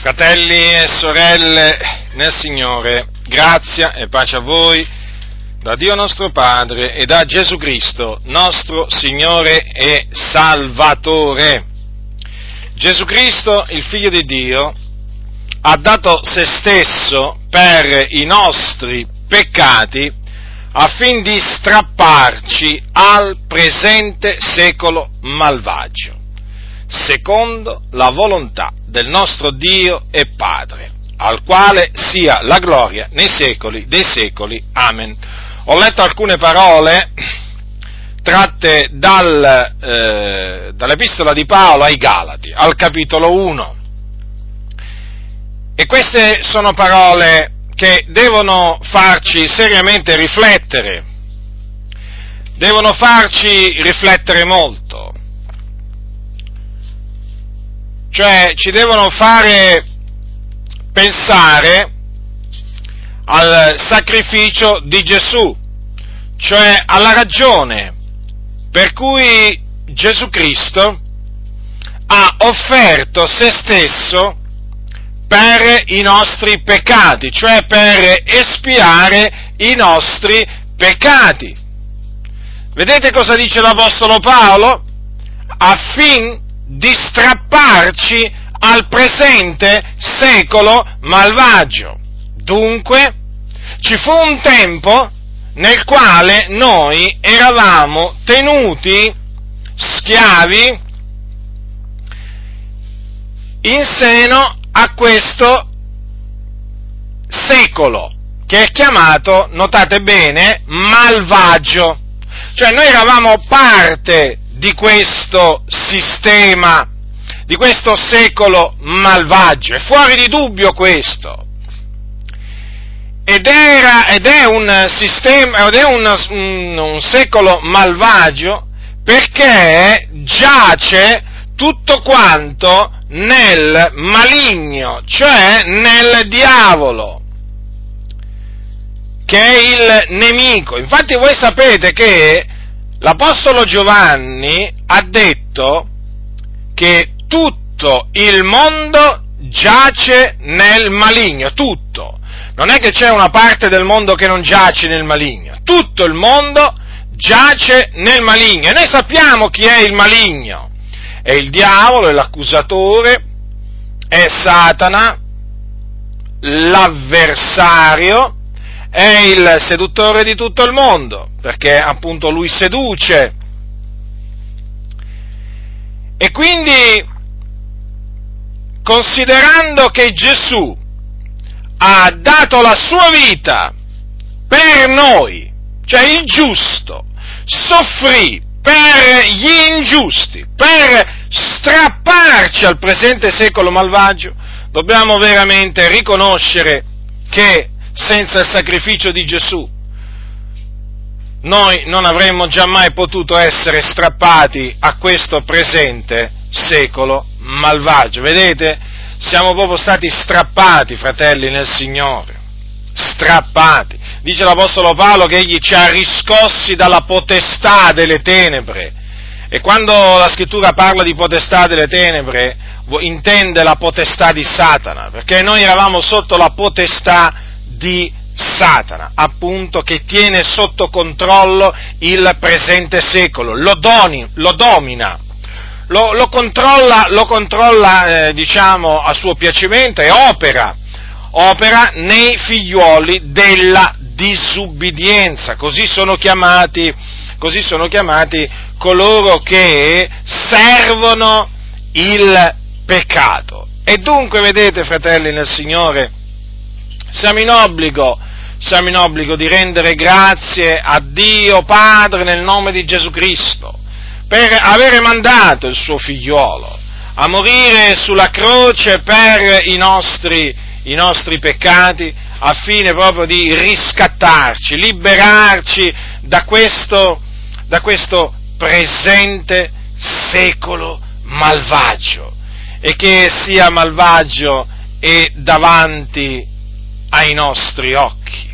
Fratelli e sorelle nel Signore, grazia e pace a voi da Dio nostro Padre e da Gesù Cristo, nostro Signore e Salvatore. Gesù Cristo, il Figlio di Dio, ha dato se stesso per i nostri peccati affin di strapparci al presente secolo malvagio secondo la volontà del nostro Dio e Padre, al quale sia la gloria nei secoli dei secoli. Amen. Ho letto alcune parole tratte dal, eh, dall'epistola di Paolo ai Galati, al capitolo 1. E queste sono parole che devono farci seriamente riflettere, devono farci riflettere molto cioè ci devono fare pensare al sacrificio di Gesù, cioè alla ragione per cui Gesù Cristo ha offerto se stesso per i nostri peccati, cioè per espiare i nostri peccati. Vedete cosa dice l'Apostolo Paolo? Affin di strapparci al presente secolo malvagio. Dunque, ci fu un tempo nel quale noi eravamo tenuti schiavi in seno a questo secolo, che è chiamato, notate bene, malvagio. Cioè noi eravamo parte di questo sistema, di questo secolo malvagio. È fuori di dubbio questo. Ed, era, ed è un sistema, ed è un, un, un secolo malvagio perché giace tutto quanto nel maligno, cioè nel diavolo, che è il nemico. Infatti voi sapete che l'Apostolo Giovanni ha detto che tutto il mondo giace nel maligno, tutto. Non è che c'è una parte del mondo che non giace nel maligno, tutto il mondo giace nel maligno. E noi sappiamo chi è il maligno. È il diavolo, è l'accusatore, è Satana, l'avversario, è il seduttore di tutto il mondo, perché appunto lui seduce. E quindi, considerando che Gesù ha dato la sua vita per noi, cioè il giusto, soffrì per gli ingiusti, per strapparci al presente secolo malvagio, dobbiamo veramente riconoscere che senza il sacrificio di Gesù, noi non avremmo giammai potuto essere strappati a questo presente secolo malvagio. Vedete? Siamo proprio stati strappati, fratelli, nel Signore. Strappati. Dice l'Apostolo Paolo che egli ci ha riscossi dalla potestà delle tenebre. E quando la scrittura parla di potestà delle tenebre, intende la potestà di Satana, perché noi eravamo sotto la potestà di Satana, appunto, che tiene sotto controllo il presente secolo, lo, doni, lo domina, lo, lo, controlla, lo controlla eh, diciamo, a suo piacimento e opera, opera nei figlioli della disubbidienza, così sono chiamati, così sono chiamati coloro che servono il peccato. E dunque, vedete, fratelli nel Signore, siamo in obbligo, siamo in obbligo di rendere grazie a Dio Padre nel nome di Gesù Cristo per avere mandato il suo figliuolo a morire sulla croce per i nostri, i nostri peccati affine proprio di riscattarci, liberarci da questo, da questo presente secolo malvagio e che sia malvagio e davanti ai nostri occhi.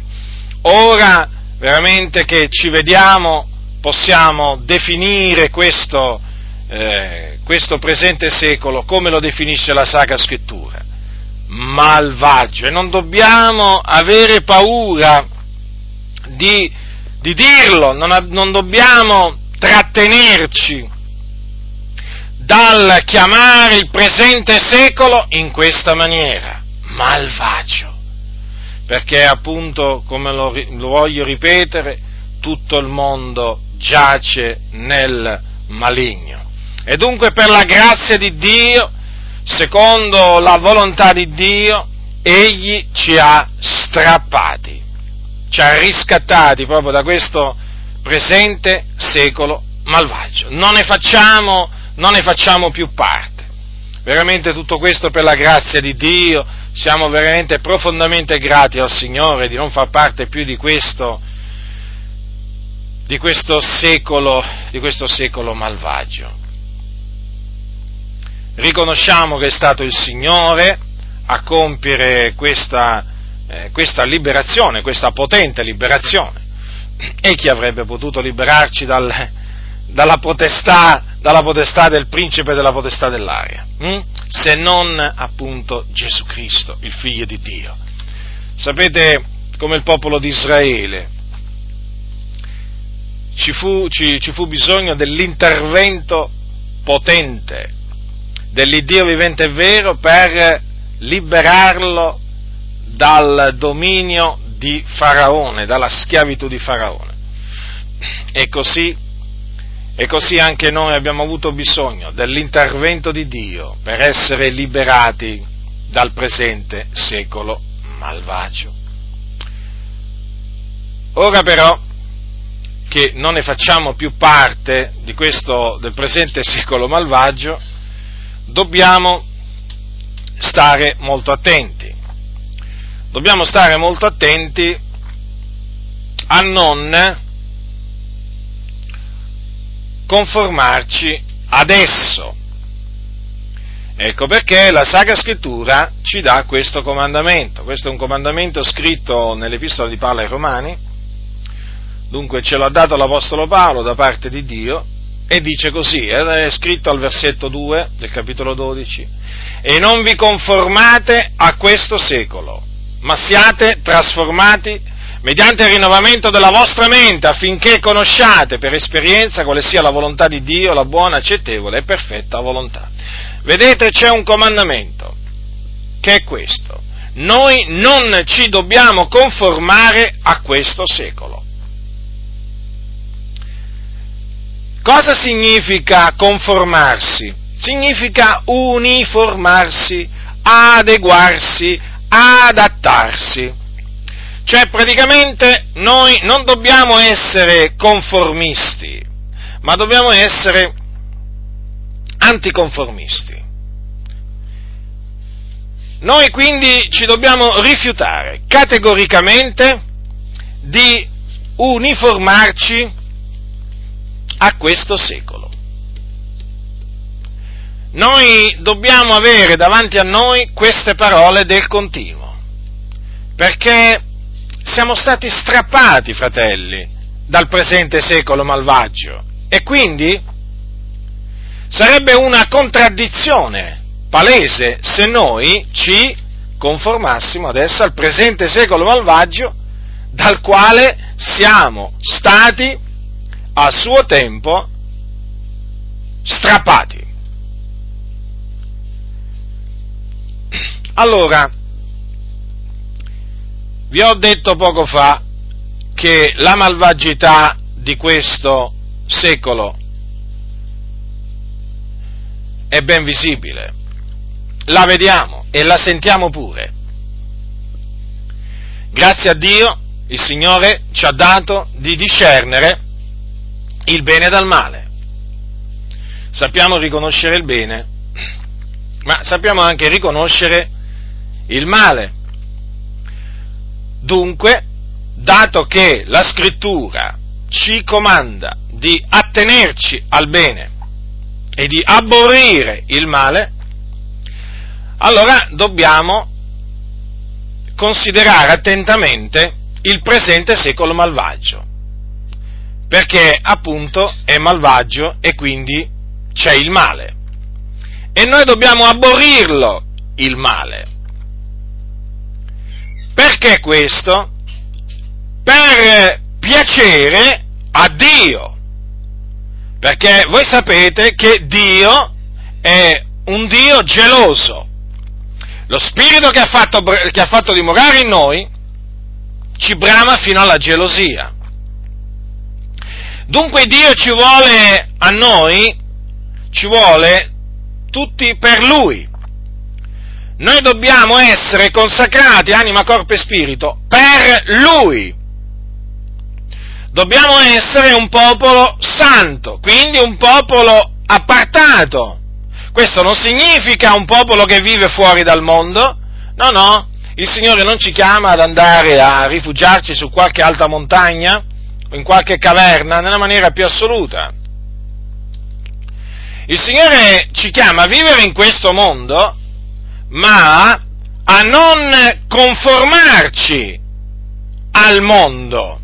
Ora, veramente che ci vediamo, possiamo definire questo, eh, questo presente secolo come lo definisce la Sacra Scrittura. malvagio e non dobbiamo avere paura di, di dirlo, non, non dobbiamo trattenerci dal chiamare il presente secolo in questa maniera, malvagio, perché appunto, come lo, lo voglio ripetere, tutto il mondo giace nel maligno. E dunque per la grazia di Dio, secondo la volontà di Dio, Egli ci ha strappati, ci ha riscattati proprio da questo presente secolo malvagio. Non ne facciamo, non ne facciamo più parte. Veramente tutto questo per la grazia di Dio, siamo veramente profondamente grati al Signore di non far parte più di questo, di questo secolo, di questo secolo malvagio. Riconosciamo che è stato il Signore a compiere questa, eh, questa liberazione, questa potente liberazione. E chi avrebbe potuto liberarci dal, dalla, potestà, dalla, potestà, del principe della potestà dell'aria? Hm? Se non appunto Gesù Cristo, il figlio di Dio. Sapete come il popolo di Israele ci fu, ci, ci fu bisogno dell'intervento potente dell'Iddio vivente e vero per liberarlo dal dominio di Faraone, dalla schiavitù di Faraone. E così, e così anche noi abbiamo avuto bisogno dell'intervento di Dio per essere liberati dal presente secolo malvagio. Ora però, che non ne facciamo più parte di questo, del presente secolo malvagio, dobbiamo stare molto attenti. Dobbiamo stare molto attenti a non conformarci ad esso. Ecco perché la Sacra Scrittura ci dà questo comandamento. Questo è un comandamento scritto nell'Epistola di Paolo ai Romani, Dunque ce l'ha dato l'Apostolo Paolo da parte di Dio e dice così, è scritto al versetto 2 del capitolo 12, e non vi conformate a questo secolo, ma siate trasformati mediante il rinnovamento della vostra mente affinché conosciate per esperienza quale sia la volontà di Dio, la buona, accettevole e perfetta volontà. Vedete, c'è un comandamento, che è questo. Noi non ci dobbiamo conformare a questo secolo. Cosa significa conformarsi? Significa uniformarsi, adeguarsi, adattarsi. Cioè praticamente noi non dobbiamo essere conformisti, ma dobbiamo essere anticonformisti. Noi quindi ci dobbiamo rifiutare categoricamente di uniformarci a questo secolo. Noi dobbiamo avere davanti a noi queste parole del continuo, perché siamo stati strappati, fratelli, dal presente secolo malvagio e quindi sarebbe una contraddizione palese se noi ci conformassimo adesso al presente secolo malvagio dal quale siamo stati a suo tempo strappati. Allora, vi ho detto poco fa che la malvagità di questo secolo è ben visibile, la vediamo e la sentiamo pure. Grazie a Dio il Signore ci ha dato di discernere il bene dal male. Sappiamo riconoscere il bene, ma sappiamo anche riconoscere il male. Dunque, dato che la scrittura ci comanda di attenerci al bene e di aborrire il male, allora dobbiamo considerare attentamente il presente secolo malvagio perché appunto è malvagio e quindi c'è il male. E noi dobbiamo aborrirlo il male. Perché questo? Per piacere a Dio. Perché voi sapete che Dio è un Dio geloso. Lo spirito che ha fatto, che ha fatto dimorare in noi ci brama fino alla gelosia. Dunque Dio ci vuole a noi, ci vuole tutti per Lui. Noi dobbiamo essere consacrati, anima, corpo e spirito, per Lui. Dobbiamo essere un popolo santo, quindi un popolo appartato. Questo non significa un popolo che vive fuori dal mondo, no, no, il Signore non ci chiama ad andare a rifugiarci su qualche alta montagna o in qualche caverna nella maniera più assoluta. Il Signore ci chiama a vivere in questo mondo, ma a non conformarci al mondo.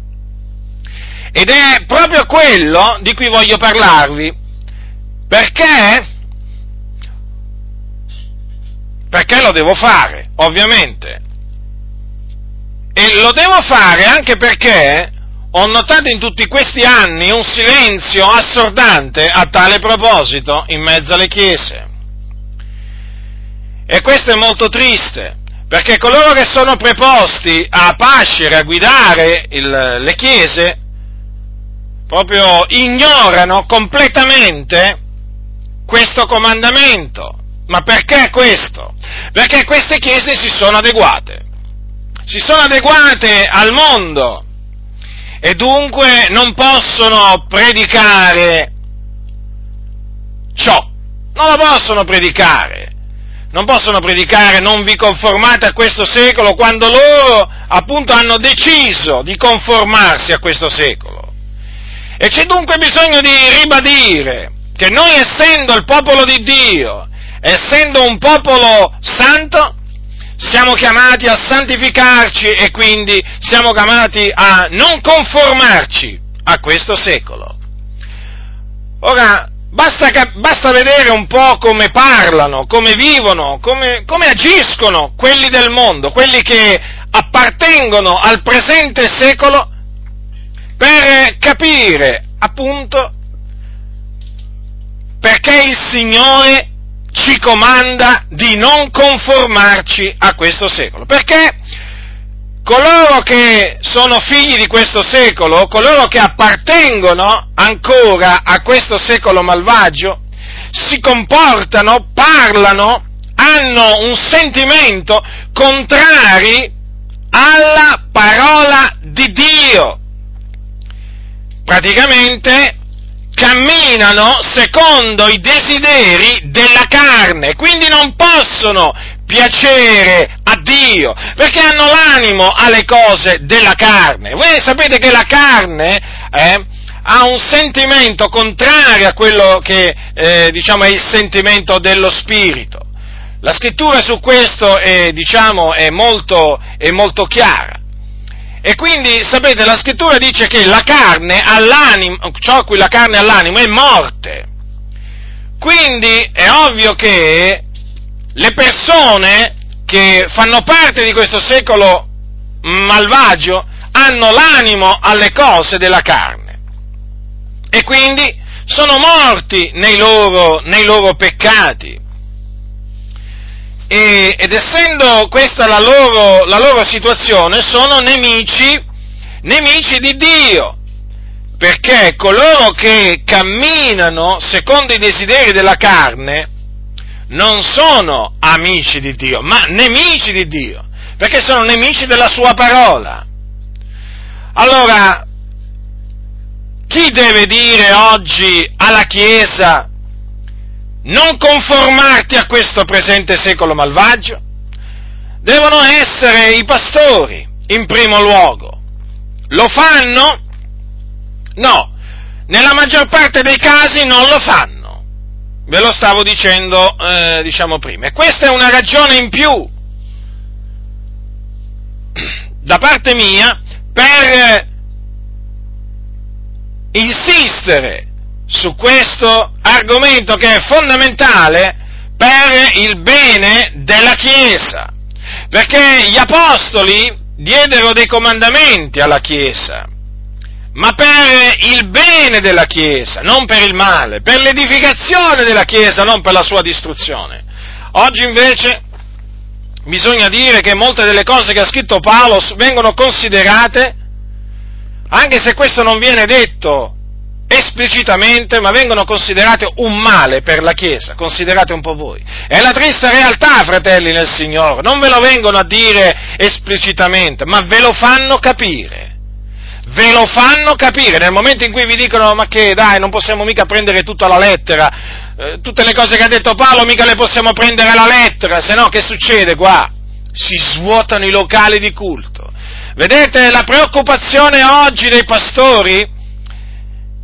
Ed è proprio quello di cui voglio parlarvi, perché perché lo devo fare, ovviamente. E lo devo fare anche perché ho notato in tutti questi anni un silenzio assordante a tale proposito in mezzo alle chiese. E questo è molto triste, perché coloro che sono preposti a pascere, a guidare il, le chiese, proprio ignorano completamente questo comandamento. Ma perché questo? Perché queste chiese si sono adeguate, si sono adeguate al mondo e dunque non possono predicare ciò, non lo possono predicare. Non possono predicare non vi conformate a questo secolo quando loro appunto hanno deciso di conformarsi a questo secolo. E c'è dunque bisogno di ribadire che noi essendo il popolo di Dio, essendo un popolo santo, siamo chiamati a santificarci e quindi siamo chiamati a non conformarci a questo secolo. Ora, basta, basta vedere un po' come parlano, come vivono, come, come agiscono quelli del mondo, quelli che appartengono al presente secolo, per capire appunto perché il Signore ci comanda di non conformarci a questo secolo. Perché coloro che sono figli di questo secolo, coloro che appartengono ancora a questo secolo malvagio, si comportano, parlano, hanno un sentimento contrari alla parola di Dio. Praticamente camminano secondo i desideri della carne, quindi non possono piacere Dio, perché hanno l'animo alle cose della carne. Voi sapete che la carne eh, ha un sentimento contrario a quello che eh, diciamo, è il sentimento dello spirito. La scrittura su questo è, diciamo, è, molto, è molto chiara. E quindi, sapete, la scrittura dice che la carne all'animo, ciò a cui la carne all'animo è morte. Quindi è ovvio che le persone che fanno parte di questo secolo malvagio hanno l'animo alle cose della carne. E quindi sono morti nei loro, nei loro peccati e, ed essendo questa la loro, la loro situazione, sono nemici, nemici di Dio, perché coloro che camminano secondo i desideri della carne non sono amici di Dio, ma nemici di Dio, perché sono nemici della sua parola. Allora, chi deve dire oggi alla Chiesa non conformarti a questo presente secolo malvagio, devono essere i pastori, in primo luogo. Lo fanno? No, nella maggior parte dei casi non lo fanno. Ve lo stavo dicendo, eh, diciamo prima. E questa è una ragione in più da parte mia per insistere su questo argomento che è fondamentale per il bene della Chiesa. Perché gli apostoli diedero dei comandamenti alla Chiesa, ma per il bene della Chiesa, non per il male, per l'edificazione della Chiesa, non per la sua distruzione. Oggi invece bisogna dire che molte delle cose che ha scritto Paolo vengono considerate, anche se questo non viene detto esplicitamente, ma vengono considerate un male per la Chiesa, considerate un po' voi. È la triste realtà, fratelli nel Signore, non ve lo vengono a dire esplicitamente, ma ve lo fanno capire. Ve lo fanno capire nel momento in cui vi dicono ma che dai non possiamo mica prendere tutto alla lettera, eh, tutte le cose che ha detto Paolo mica le possiamo prendere alla lettera, se no che succede qua? Si svuotano i locali di culto. Vedete la preoccupazione oggi dei pastori?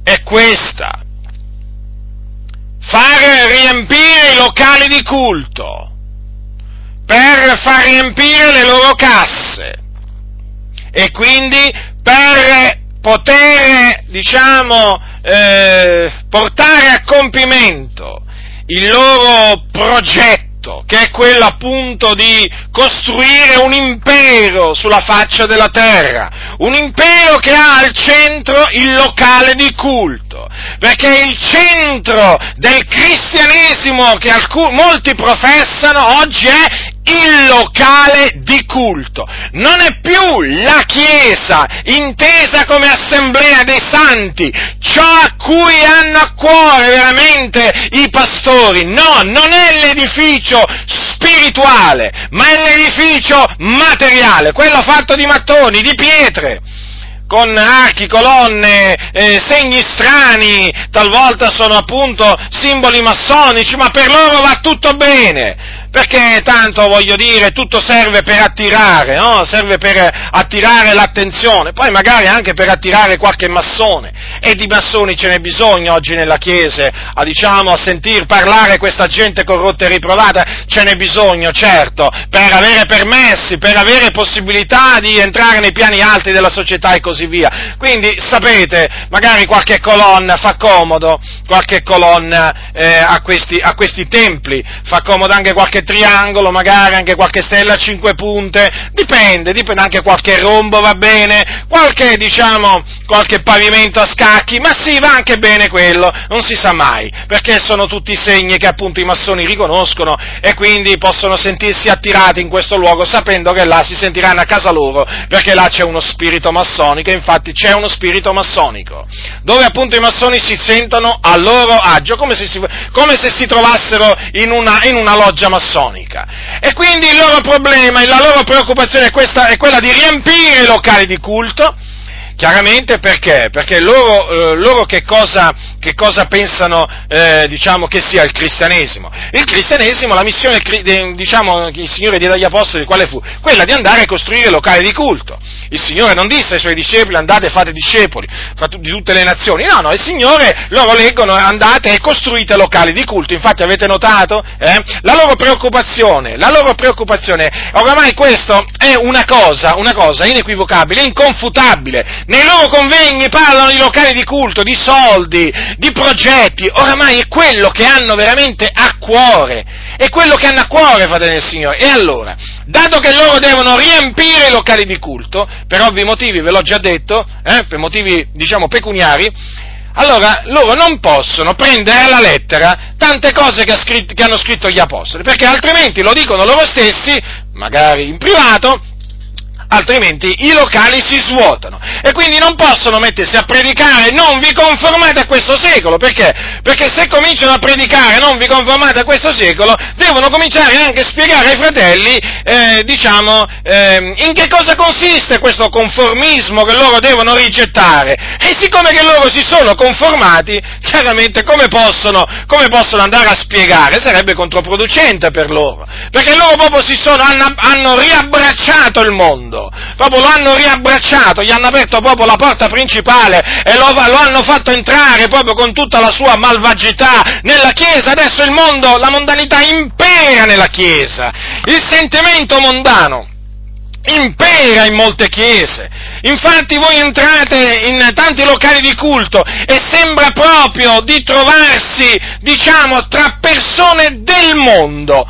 è questa. Far riempire i locali di culto per far riempire le loro casse e quindi per poter, diciamo, eh, portare a compimento il loro progetto che è quello appunto di costruire un impero sulla faccia della terra, un impero che ha al centro il locale di culto, perché il centro del cristianesimo che alcuni, molti professano oggi è il locale di culto, non è più la Chiesa intesa come assemblea dei santi, ciò a cui hanno a cuore veramente i pastori, no, non è l'edificio spirituale, ma è l'edificio materiale, quello fatto di mattoni, di pietre con archi, colonne, eh, segni strani, talvolta sono appunto simboli massonici, ma per loro va tutto bene perché tanto voglio dire, tutto serve per attirare, no? serve per attirare l'attenzione, poi magari anche per attirare qualche massone, e di massoni ce n'è bisogno oggi nella Chiesa, a, diciamo, a sentir parlare questa gente corrotta e riprovata, ce n'è bisogno, certo, per avere permessi, per avere possibilità di entrare nei piani alti della società e così via. Quindi, sapete, magari qualche colonna fa comodo, qualche colonna eh, a, questi, a questi templi, fa comodo anche qualche triangolo, magari anche qualche stella a cinque punte, dipende, dipende anche qualche rombo va bene, qualche, diciamo, qualche pavimento a scacchi, ma sì, va anche bene quello, non si sa mai, perché sono tutti segni che appunto i massoni riconoscono e quindi possono sentirsi attirati in questo luogo sapendo che là si sentiranno a casa loro, perché là c'è uno spirito massonico, infatti c'è uno spirito massonico, dove appunto i massoni si sentono a loro agio, come se si, come se si trovassero in una, in una loggia massonica massonica. E quindi il loro problema, la loro preoccupazione è, questa, è quella di riempire i locali di culto, chiaramente perché? Perché loro, eh, loro che, cosa, che, cosa, pensano eh, diciamo, che sia il cristianesimo? Il cristianesimo, la missione diciamo, il Signore diede agli apostoli quale fu? Quella di andare a costruire locali di culto. Il Signore non disse ai suoi discepoli andate e fate discepoli di tutte le nazioni, no, no, il Signore loro leggono andate e costruite locali di culto, infatti avete notato? Eh? La loro preoccupazione, la loro preoccupazione, oramai questo è una cosa, una cosa inequivocabile, inconfutabile, nei loro convegni parlano di locali di culto, di soldi, di progetti, oramai è quello che hanno veramente a cuore, è quello che hanno a cuore, fratelli del Signore, e allora, dato che loro devono riempire i locali di culto, per ovvi motivi, ve l'ho già detto, eh, per motivi, diciamo, pecuniari, allora loro non possono prendere alla lettera tante cose che, ha scritto, che hanno scritto gli apostoli, perché altrimenti lo dicono loro stessi, magari in privato, altrimenti i locali si svuotano. E quindi non possono mettersi a predicare non vi conformate a questo secolo, perché? Perché se cominciano a predicare non vi conformate a questo secolo, devono cominciare anche a spiegare ai fratelli, eh, diciamo, eh, in che cosa consiste questo conformismo che loro devono rigettare. E siccome che loro si sono conformati, chiaramente come possono, come possono andare a spiegare? Sarebbe controproducente per loro, perché loro proprio si sono, hanno, hanno riabbracciato il mondo proprio lo hanno riabbracciato, gli hanno aperto proprio la porta principale e lo, lo hanno fatto entrare proprio con tutta la sua malvagità nella Chiesa, adesso il mondo, la mondanità impera nella Chiesa, il sentimento mondano impera in molte chiese. Infatti voi entrate in tanti locali di culto e sembra proprio di trovarsi, diciamo, tra persone del mondo.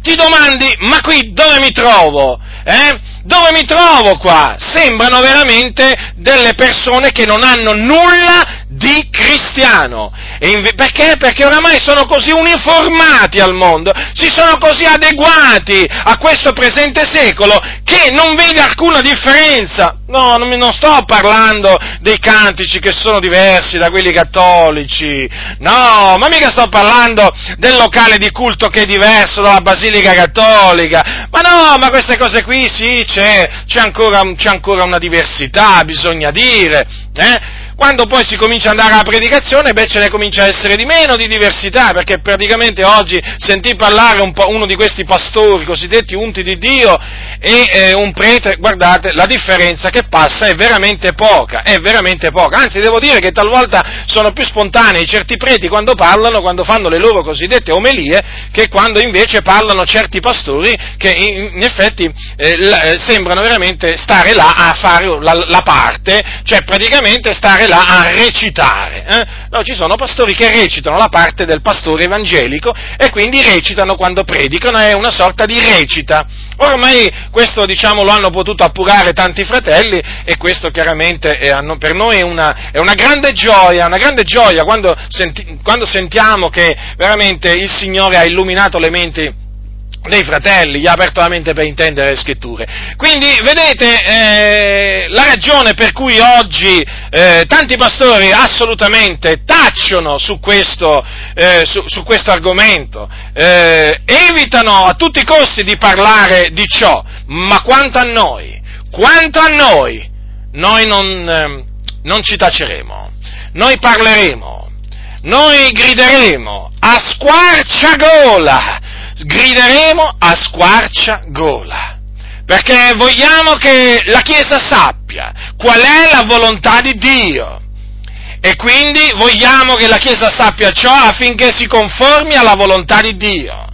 Ti domandi, ma qui dove mi trovo? Eh? Dove mi trovo qua? Sembrano veramente delle persone che non hanno nulla di cristiano. Inve- perché? Perché oramai sono così uniformati al mondo, si sono così adeguati a questo presente secolo che non vede alcuna differenza. No, non, non sto parlando dei cantici che sono diversi da quelli cattolici, no, ma mica sto parlando del locale di culto che è diverso dalla basilica cattolica, ma no, ma queste cose qui sì, c'è, c'è, ancora, c'è ancora una diversità, bisogna dire, eh? Quando poi si comincia ad andare alla predicazione, beh, ce ne comincia a essere di meno di diversità, perché praticamente oggi sentì parlare un uno di questi pastori cosiddetti unti di Dio e eh, un prete, guardate, la differenza che passa è veramente poca, è veramente poca. Anzi, devo dire che talvolta sono più spontanei certi preti quando parlano, quando fanno le loro cosiddette omelie, che quando invece parlano certi pastori che in, in effetti eh, eh, sembrano veramente stare là a fare la, la parte, cioè praticamente stare là a recitare. Eh? No, ci sono pastori che recitano la parte del pastore evangelico e quindi recitano quando predicano, è una sorta di recita. Ormai questo diciamo, lo hanno potuto appurare tanti fratelli e questo chiaramente è, per noi è una, è una, grande gioia, una grande gioia quando, senti, quando sentiamo che veramente il Signore ha illuminato le menti dei fratelli, gli ha aperto la mente per intendere le scritture. Quindi, vedete, eh, la ragione per cui oggi eh, tanti pastori assolutamente tacciono su questo, eh, su, su questo argomento, eh, evitano a tutti i costi di parlare di ciò, ma quanto a noi, quanto a noi, noi non, ehm, non ci taceremo, noi parleremo, noi grideremo a squarciagola, grideremo a squarcia gola, perché vogliamo che la Chiesa sappia qual è la volontà di Dio. E quindi vogliamo che la Chiesa sappia ciò affinché si conformi alla volontà di Dio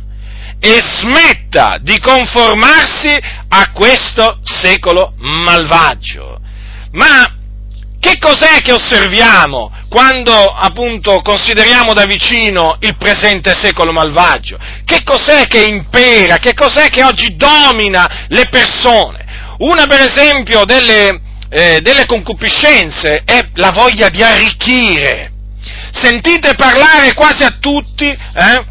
e smetta di conformarsi a questo secolo malvagio. Ma che cos'è che osserviamo quando appunto consideriamo da vicino il presente secolo malvagio? Che cos'è che impera? Che cos'è che oggi domina le persone? Una per esempio delle, eh, delle concupiscenze è la voglia di arricchire. Sentite parlare quasi a tutti eh,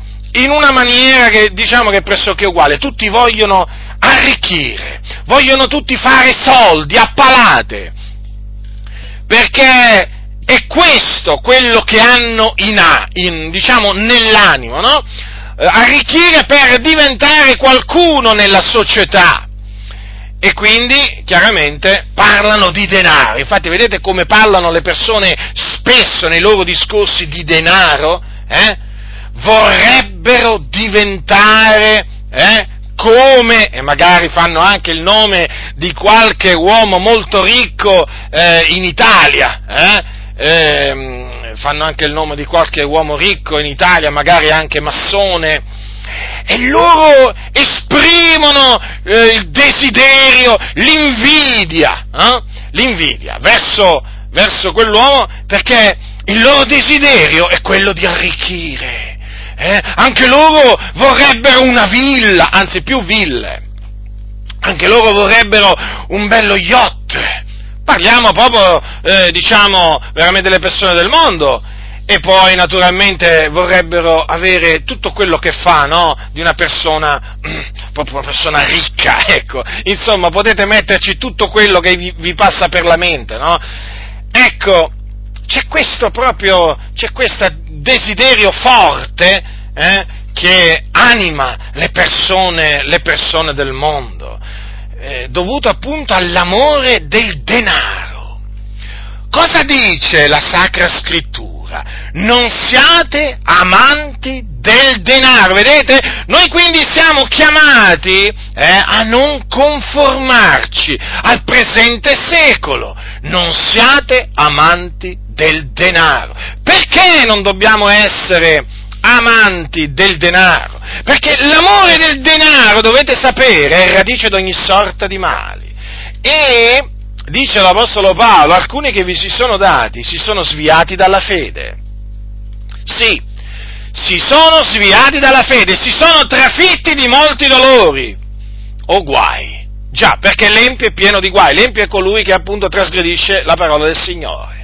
in una maniera che diciamo che è pressoché uguale. Tutti vogliono arricchire, vogliono tutti fare soldi a palate perché è questo quello che hanno in, in, diciamo, nell'animo, no? Eh, arricchire per diventare qualcuno nella società. E quindi chiaramente parlano di denaro. Infatti vedete come parlano le persone spesso nei loro discorsi di denaro? Eh? Vorrebbero diventare eh? Come, e magari fanno anche il nome di qualche uomo molto ricco eh, in Italia, eh? Eh, fanno anche il nome di qualche uomo ricco in Italia, magari anche massone, e loro esprimono eh, il desiderio, l'invidia, eh? l'invidia verso, verso quell'uomo perché il loro desiderio è quello di arricchire eh? anche loro vorrebbero una villa, anzi più ville, anche loro vorrebbero un bello yacht. Parliamo proprio, eh, diciamo, veramente delle persone del mondo. E poi naturalmente vorrebbero avere tutto quello che fa, no? Di una persona, proprio una persona ricca, ecco. Insomma, potete metterci tutto quello che vi, vi passa per la mente, no? Ecco, c'è questo proprio, c'è questo desiderio forte eh, che anima le persone, le persone del mondo, eh, dovuto appunto all'amore del denaro. Cosa dice la Sacra Scrittura? Non siate amanti del denaro, vedete? Noi quindi siamo chiamati eh, a non conformarci al presente secolo, non siate amanti del denaro. Perché non dobbiamo essere amanti del denaro? Perché l'amore del denaro, dovete sapere, è radice di ogni sorta di mali. E, dice l'Apostolo Paolo, alcuni che vi si sono dati si sono sviati dalla fede. Sì, si sono sviati dalla fede, si sono trafitti di molti dolori o guai. Già, perché l'empio è pieno di guai, l'empio è colui che appunto trasgredisce la parola del Signore.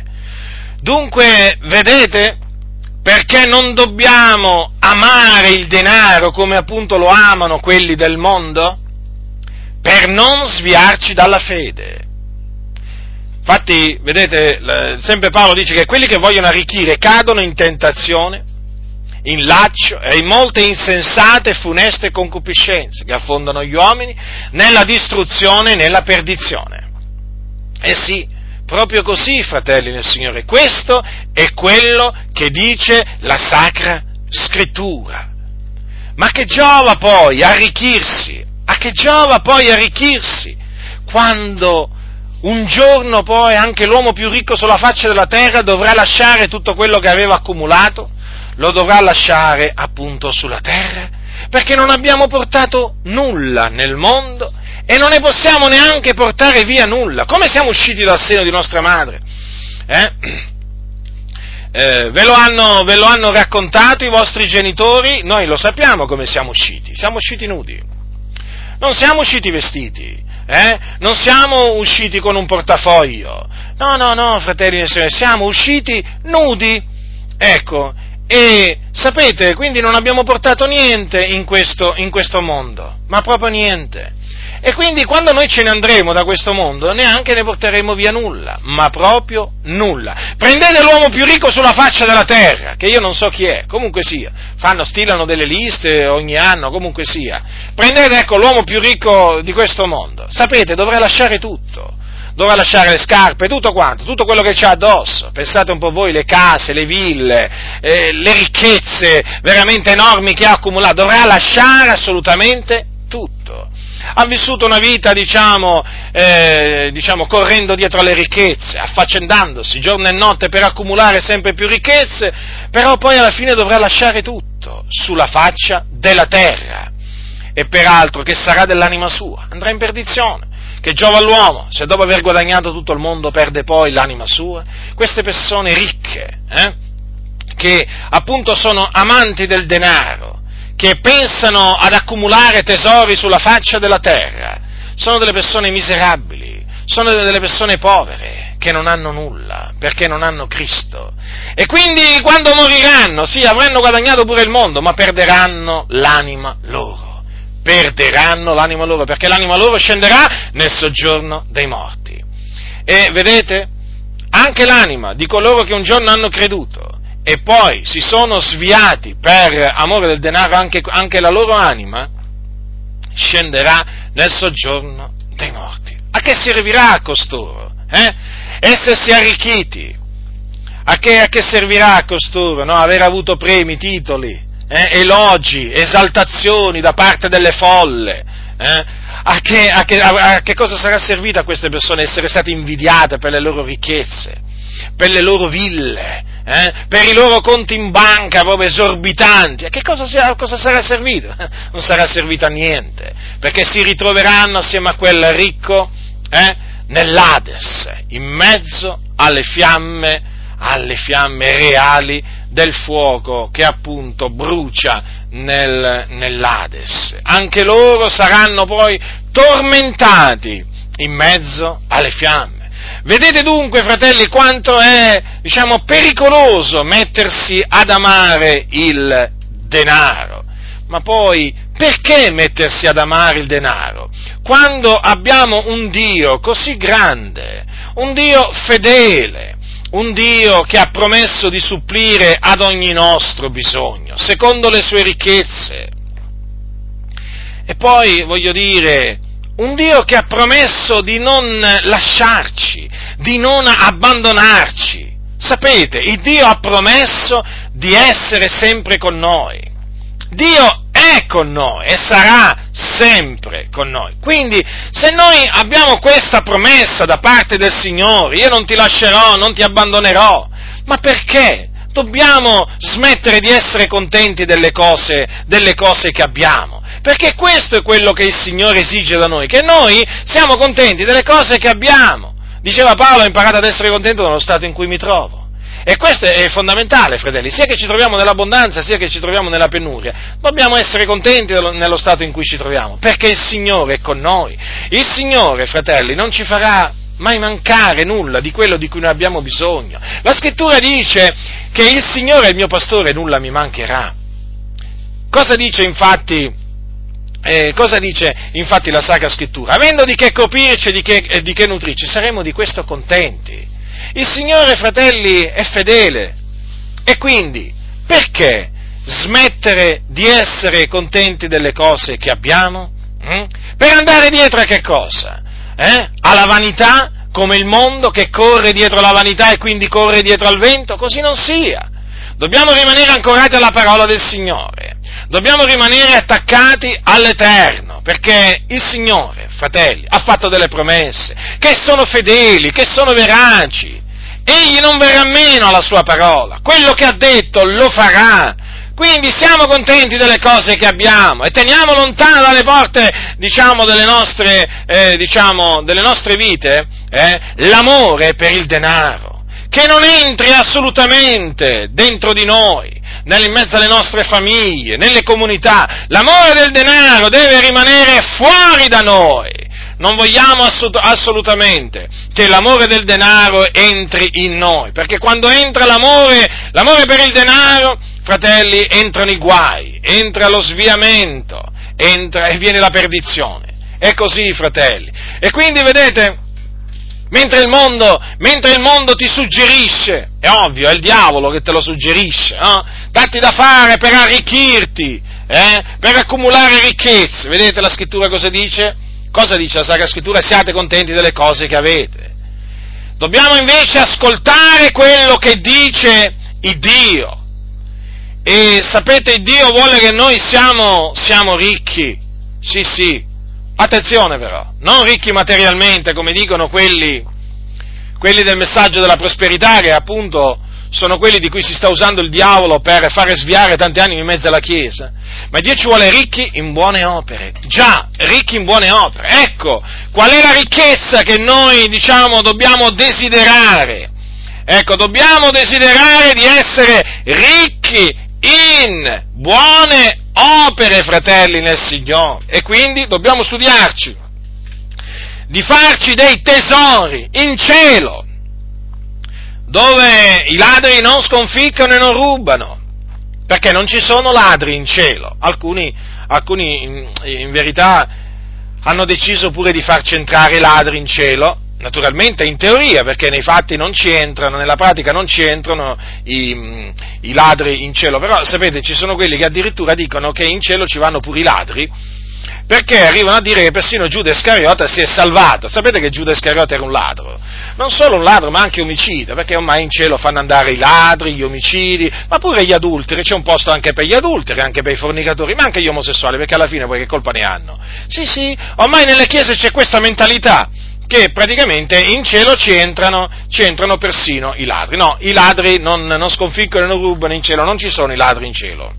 Dunque, vedete, perché non dobbiamo amare il denaro come appunto lo amano quelli del mondo? Per non sviarci dalla fede. Infatti, vedete, sempre Paolo dice che quelli che vogliono arricchire cadono in tentazione, in laccio e in molte insensate e funeste concupiscenze che affondano gli uomini nella distruzione e nella perdizione. Eh sì, proprio così, fratelli nel Signore, questo è quello che dice la Sacra Scrittura. Ma che giova poi arricchirsi? A che giova poi arricchirsi quando un giorno poi anche l'uomo più ricco sulla faccia della terra dovrà lasciare tutto quello che aveva accumulato, lo dovrà lasciare appunto sulla terra, perché non abbiamo portato nulla nel mondo e non ne possiamo neanche portare via nulla. Come siamo usciti dal seno di nostra madre? Eh? Eh, ve, lo hanno, ve lo hanno raccontato i vostri genitori? Noi lo sappiamo come siamo usciti, siamo usciti nudi. Non siamo usciti vestiti, eh? Non siamo usciti con un portafoglio. No, no, no, fratelli e sorelle, siamo usciti nudi. Ecco, e sapete, quindi non abbiamo portato niente in questo, in questo mondo, ma proprio niente. E quindi quando noi ce ne andremo da questo mondo neanche ne porteremo via nulla, ma proprio nulla. Prendete l'uomo più ricco sulla faccia della terra, che io non so chi è, comunque sia, fanno, stilano delle liste ogni anno, comunque sia. Prendete ecco l'uomo più ricco di questo mondo, sapete, dovrà lasciare tutto dovrà lasciare le scarpe, tutto quanto, tutto quello che c'ha addosso. Pensate un po' voi, le case, le ville, eh, le ricchezze veramente enormi che ha accumulato, dovrà lasciare assolutamente tutto ha vissuto una vita, diciamo, eh, diciamo, correndo dietro alle ricchezze, affaccendandosi giorno e notte per accumulare sempre più ricchezze, però poi alla fine dovrà lasciare tutto sulla faccia della terra. E peraltro che sarà dell'anima sua? Andrà in perdizione. Che giova all'uomo se dopo aver guadagnato tutto il mondo perde poi l'anima sua? Queste persone ricche, eh, che appunto sono amanti del denaro, che pensano ad accumulare tesori sulla faccia della terra, sono delle persone miserabili, sono delle persone povere, che non hanno nulla, perché non hanno Cristo. E quindi quando moriranno, sì, avranno guadagnato pure il mondo, ma perderanno l'anima loro. Perderanno l'anima loro, perché l'anima loro scenderà nel soggiorno dei morti. E vedete, anche l'anima di coloro che un giorno hanno creduto e poi si sono sviati per amore del denaro anche, anche la loro anima, scenderà nel soggiorno dei morti. A che servirà a costoro? Eh? Essersi arricchiti. A che, a che servirà a costoro no? aver avuto premi, titoli, eh? elogi, esaltazioni da parte delle folle? Eh? A, che, a, che, a che cosa sarà servita a queste persone essere state invidiate per le loro ricchezze, per le loro ville, eh, per i loro conti in banca proprio esorbitanti. A che cosa, cosa sarà servito? Non sarà servito a niente, perché si ritroveranno assieme a quel ricco eh, nell'Ades, in mezzo alle fiamme, alle fiamme reali del fuoco che appunto brucia nel, nell'Ades. Anche loro saranno poi tormentati in mezzo alle fiamme. Vedete dunque, fratelli, quanto è, diciamo, pericoloso mettersi ad amare il denaro. Ma poi, perché mettersi ad amare il denaro? Quando abbiamo un Dio così grande, un Dio fedele, un Dio che ha promesso di supplire ad ogni nostro bisogno, secondo le sue ricchezze. E poi, voglio dire, un Dio che ha promesso di non lasciarci, di non abbandonarci. Sapete, il Dio ha promesso di essere sempre con noi. Dio è con noi e sarà sempre con noi. Quindi, se noi abbiamo questa promessa da parte del Signore, io non ti lascerò, non ti abbandonerò, ma perché? Dobbiamo smettere di essere contenti delle cose, delle cose che abbiamo perché questo è quello che il Signore esige da noi, che noi siamo contenti delle cose che abbiamo. Diceva Paolo, ho imparato ad essere contento nello stato in cui mi trovo. E questo è fondamentale, fratelli, sia che ci troviamo nell'abbondanza, sia che ci troviamo nella penuria, dobbiamo essere contenti nello stato in cui ci troviamo, perché il Signore è con noi. Il Signore, fratelli, non ci farà mai mancare nulla di quello di cui noi abbiamo bisogno. La scrittura dice che il Signore è il mio pastore e nulla mi mancherà. Cosa dice infatti, eh, cosa dice infatti la Sacra Scrittura? Avendo di che coprirci e di che, eh, di che nutrirci, saremo di questo contenti. Il Signore, fratelli, è fedele. E quindi, perché smettere di essere contenti delle cose che abbiamo? Mm? Per andare dietro a che cosa? Eh? Alla vanità, come il mondo che corre dietro la vanità e quindi corre dietro al vento? Così non sia. Dobbiamo rimanere ancorati alla parola del Signore. Dobbiamo rimanere attaccati all'Eterno, perché il Signore, fratelli, ha fatto delle promesse che sono fedeli, che sono veraci. Egli non verrà meno alla sua parola, quello che ha detto lo farà. Quindi siamo contenti delle cose che abbiamo e teniamo lontano dalle porte, diciamo, delle nostre, eh, diciamo, delle nostre vite eh, l'amore per il denaro, che non entri assolutamente dentro di noi, in mezzo alle nostre famiglie, nelle comunità. L'amore del denaro deve rimanere fuori da noi non vogliamo assolutamente che l'amore del denaro entri in noi, perché quando entra l'amore, l'amore per il denaro, fratelli, entrano i guai, entra lo sviamento, entra e viene la perdizione. È così, fratelli. E quindi, vedete, mentre il mondo, mentre il mondo ti suggerisce, è ovvio, è il diavolo che te lo suggerisce, no? datti da fare per arricchirti, eh? per accumulare ricchezze. Vedete la scrittura cosa dice? Cosa dice la Sacra Scrittura? Siate contenti delle cose che avete. Dobbiamo invece ascoltare quello che dice il Dio. E sapete, Dio vuole che noi siamo, siamo ricchi. Sì, sì. Attenzione però, non ricchi materialmente come dicono quelli, quelli del messaggio della prosperità che appunto sono quelli di cui si sta usando il diavolo per fare sviare tanti anni in mezzo alla Chiesa, ma Dio ci vuole ricchi in buone opere, già, ricchi in buone opere. Ecco, qual è la ricchezza che noi, diciamo, dobbiamo desiderare? Ecco, dobbiamo desiderare di essere ricchi in buone opere, fratelli nel Signore, e quindi dobbiamo studiarci, di farci dei tesori in cielo, dove i ladri non sconficcano e non rubano, perché non ci sono ladri in cielo. Alcuni, alcuni in, in verità hanno deciso pure di farci entrare i ladri in cielo, naturalmente in teoria, perché nei fatti non ci entrano, nella pratica non ci entrano i, i, ladri in cielo, però sapete ci sono quelli che addirittura dicono che in cielo ci vanno pure i ladri, perché arrivano a dire che persino Giuda Iscariota si è salvato. Sapete che Giuda Iscariota era un ladro? Non solo un ladro, ma anche omicida, perché ormai in cielo fanno andare i ladri, gli omicidi, ma pure gli adulteri, c'è un posto anche per gli adulteri, anche per i fornicatori, ma anche gli omosessuali, perché alla fine poi che colpa ne hanno? Sì, sì, ormai nelle chiese c'è questa mentalità che praticamente in cielo ci entrano, persino i ladri. No, i ladri non, non sconfiggono e non rubano in cielo, non ci sono i ladri in cielo.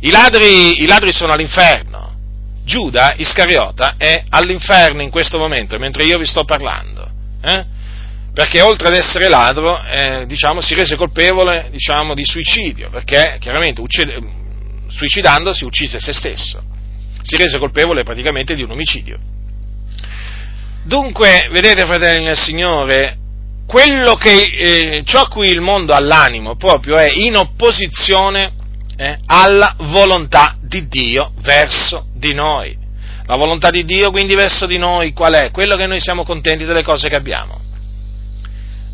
I ladri, i ladri sono all'inferno. Giuda Iscariota è all'inferno in questo momento, mentre io vi sto parlando. Eh? Perché oltre ad essere ladro, eh, diciamo, si rese colpevole diciamo, di suicidio, perché chiaramente uccide, suicidandosi uccise se stesso. Si rese colpevole praticamente di un omicidio. Dunque, vedete fratelli nel Signore, quello che, eh, ciò a cui il mondo ha l'animo proprio è in opposizione eh, alla volontà di Dio verso di noi. La volontà di Dio quindi verso di noi qual è? Quello che noi siamo contenti delle cose che abbiamo.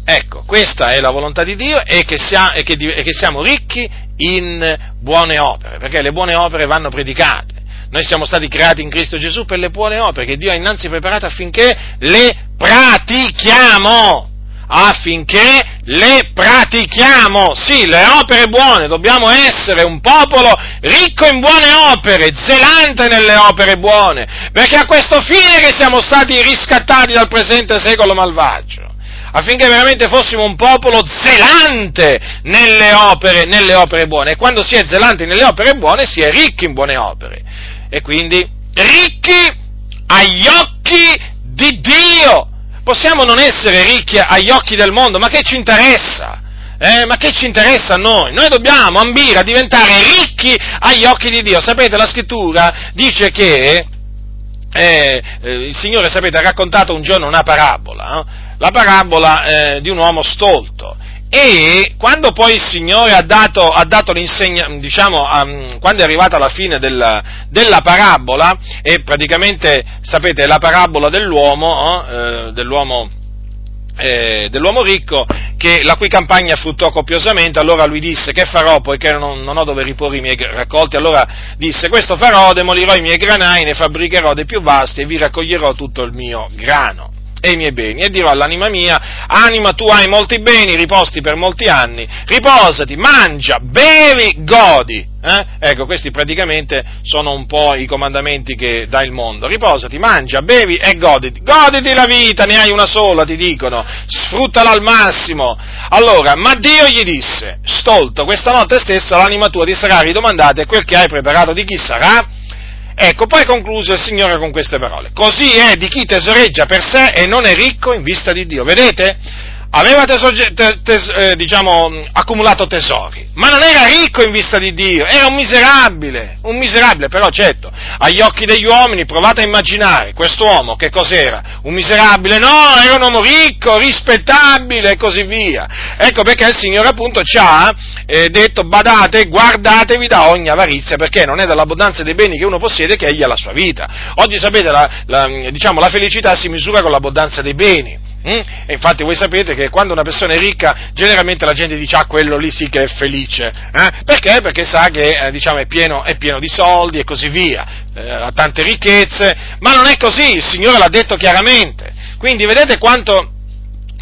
Ecco, questa è la volontà di Dio e che, sia, e, che, e che siamo ricchi in buone opere, perché le buone opere vanno predicate. Noi siamo stati creati in Cristo Gesù per le buone opere che Dio ha innanzi preparato affinché le pratichiamo affinché le pratichiamo. Sì, le opere buone, dobbiamo essere un popolo ricco in buone opere, zelante nelle opere buone, perché a questo fine che siamo stati riscattati dal presente secolo malvagio affinché veramente fossimo un popolo zelante nelle opere, nelle opere buone. E quando si è zelante nelle opere buone, si è ricchi in buone opere. E quindi ricchi agli occhi di Dio possiamo non essere ricchi agli occhi del mondo, ma che ci interessa? Eh, ma che ci interessa a noi? Noi dobbiamo ambire a diventare ricchi agli occhi di Dio. Sapete, la scrittura dice che eh, eh, il Signore, sapete, ha raccontato un giorno una parabola, eh? la parabola eh, di un uomo stolto. E quando poi il Signore ha dato, ha dato l'insegna, diciamo, um, quando è arrivata alla fine della, della, parabola, e praticamente, sapete, la parabola dell'uomo, eh, dell'uomo eh, dell'uomo ricco che, la cui campagna fruttò copiosamente, allora lui disse che farò poiché non, non, ho dove riporre i miei raccolti, allora disse questo farò, demolirò i miei granai, ne fabbricherò dei più vasti e vi raccoglierò tutto il mio grano e i miei beni e dirò all'anima mia, anima tu hai molti beni riposti per molti anni, riposati, mangia, bevi, godi. Eh? Ecco, questi praticamente sono un po' i comandamenti che dà il mondo. Riposati, mangia, bevi e goditi. Goditi la vita, ne hai una sola, ti dicono. Sfruttala al massimo. Allora, ma Dio gli disse, stolto, questa notte stessa l'anima tua ti sarà ridomandata e quel che hai preparato di chi sarà? Ecco, poi concluse il Signore con queste parole. Così è di chi tesoreggia per sé e non è ricco in vista di Dio. Vedete? Aveva teso- tes- tes- eh, diciamo, accumulato tesori, ma non era ricco in vista di Dio, era un miserabile, un miserabile, però certo, agli occhi degli uomini provate a immaginare quest'uomo che cos'era? Un miserabile? No, era un uomo ricco, rispettabile e così via. Ecco perché il Signore appunto ci ha eh, detto badate, guardatevi da ogni avarizia, perché non è dall'abbondanza dei beni che uno possiede che egli ha la sua vita. Oggi sapete, la, la, diciamo, la felicità si misura con l'abbondanza dei beni. Mm? E infatti voi sapete che quando una persona è ricca, generalmente la gente dice, ah, quello lì sì che è felice. Eh? Perché? Perché sa che eh, diciamo, è, pieno, è, pieno, di soldi e così via, eh, ha tante ricchezze, ma non è così, il Signore l'ha detto chiaramente. Quindi vedete quanto,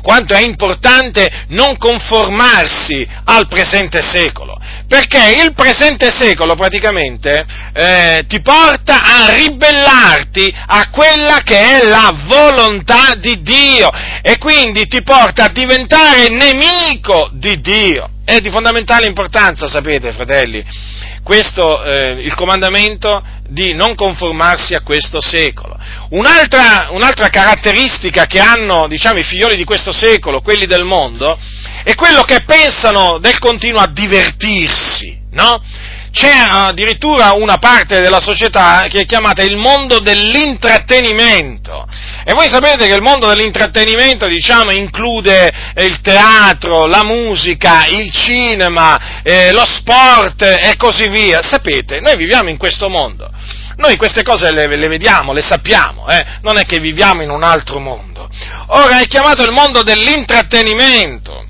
quanto è importante non conformarsi al presente secolo perché il presente secolo praticamente eh, ti porta a ribellarti a quella che è la volontà di Dio e quindi ti porta a diventare nemico di Dio. È di fondamentale importanza, sapete, fratelli, questo, eh, il comandamento di non conformarsi a questo secolo. Un'altra, un'altra caratteristica che hanno, diciamo, i figlioli di questo secolo, quelli del mondo, è quello che pensano del continuo a divertirsi, no? C'è addirittura una parte della società che è chiamata il mondo dell'intrattenimento. E voi sapete che il mondo dell'intrattenimento, diciamo, include eh, il teatro, la musica, il cinema, eh, lo sport e così via. Sapete, noi viviamo in questo mondo. Noi queste cose le, le vediamo, le sappiamo, eh? non è che viviamo in un altro mondo. Ora è chiamato il mondo dell'intrattenimento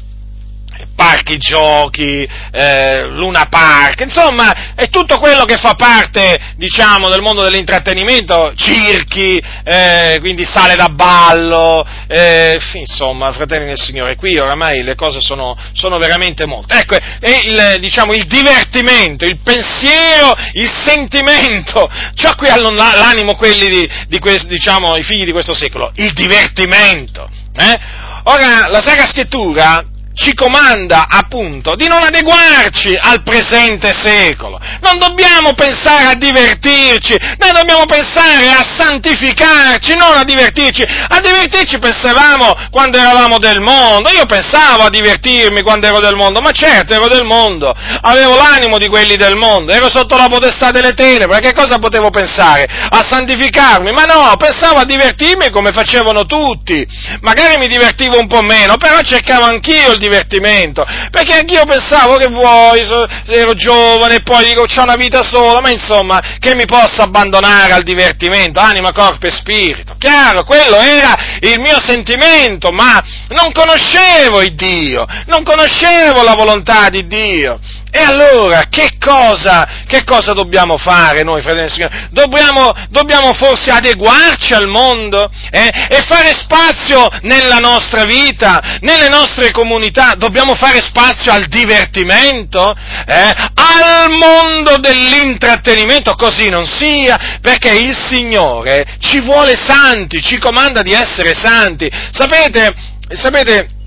parchi giochi, eh, Luna Park, insomma è tutto quello che fa parte, diciamo, del mondo dell'intrattenimento, circhi, eh, quindi sale da ballo, eh, insomma, fratelli del Signore, qui oramai le cose sono, sono veramente molte. Ecco, è il, diciamo, il divertimento, il pensiero, il sentimento, ciò qui hanno l'animo quelli di, di questo, diciamo, i figli di questo secolo, il divertimento. Eh? Ora, la Sacra Scrittura ci comanda appunto di non adeguarci al presente secolo. Non dobbiamo pensare a divertirci, noi dobbiamo pensare a santificarci, non a divertirci. A divertirci pensavamo quando eravamo del mondo. Io pensavo a divertirmi quando ero del mondo, ma certo ero del mondo. Avevo l'animo di quelli del mondo, ero sotto la potestà delle tenebre. Che cosa potevo pensare? A santificarmi? Ma no, pensavo a divertirmi come facevano tutti. Magari mi divertivo un po' meno, però cercavo anch'io il divertimento, perché anch'io pensavo che vuoi, ero giovane poi dico c'ho una vita sola, ma insomma che mi posso abbandonare al divertimento, anima, corpo e spirito. Chiaro, quello era il mio sentimento, ma non conoscevo il Dio, non conoscevo la volontà di Dio. E allora, che cosa, che cosa dobbiamo fare noi, fratelli e signori? Dobbiamo, dobbiamo, forse adeguarci al mondo eh? e fare spazio nella nostra vita, nelle nostre comunità? Dobbiamo fare spazio al divertimento, eh? al mondo dell'intrattenimento? Così non sia, perché il Signore ci vuole santi, ci comanda di essere santi. Sapete, sapete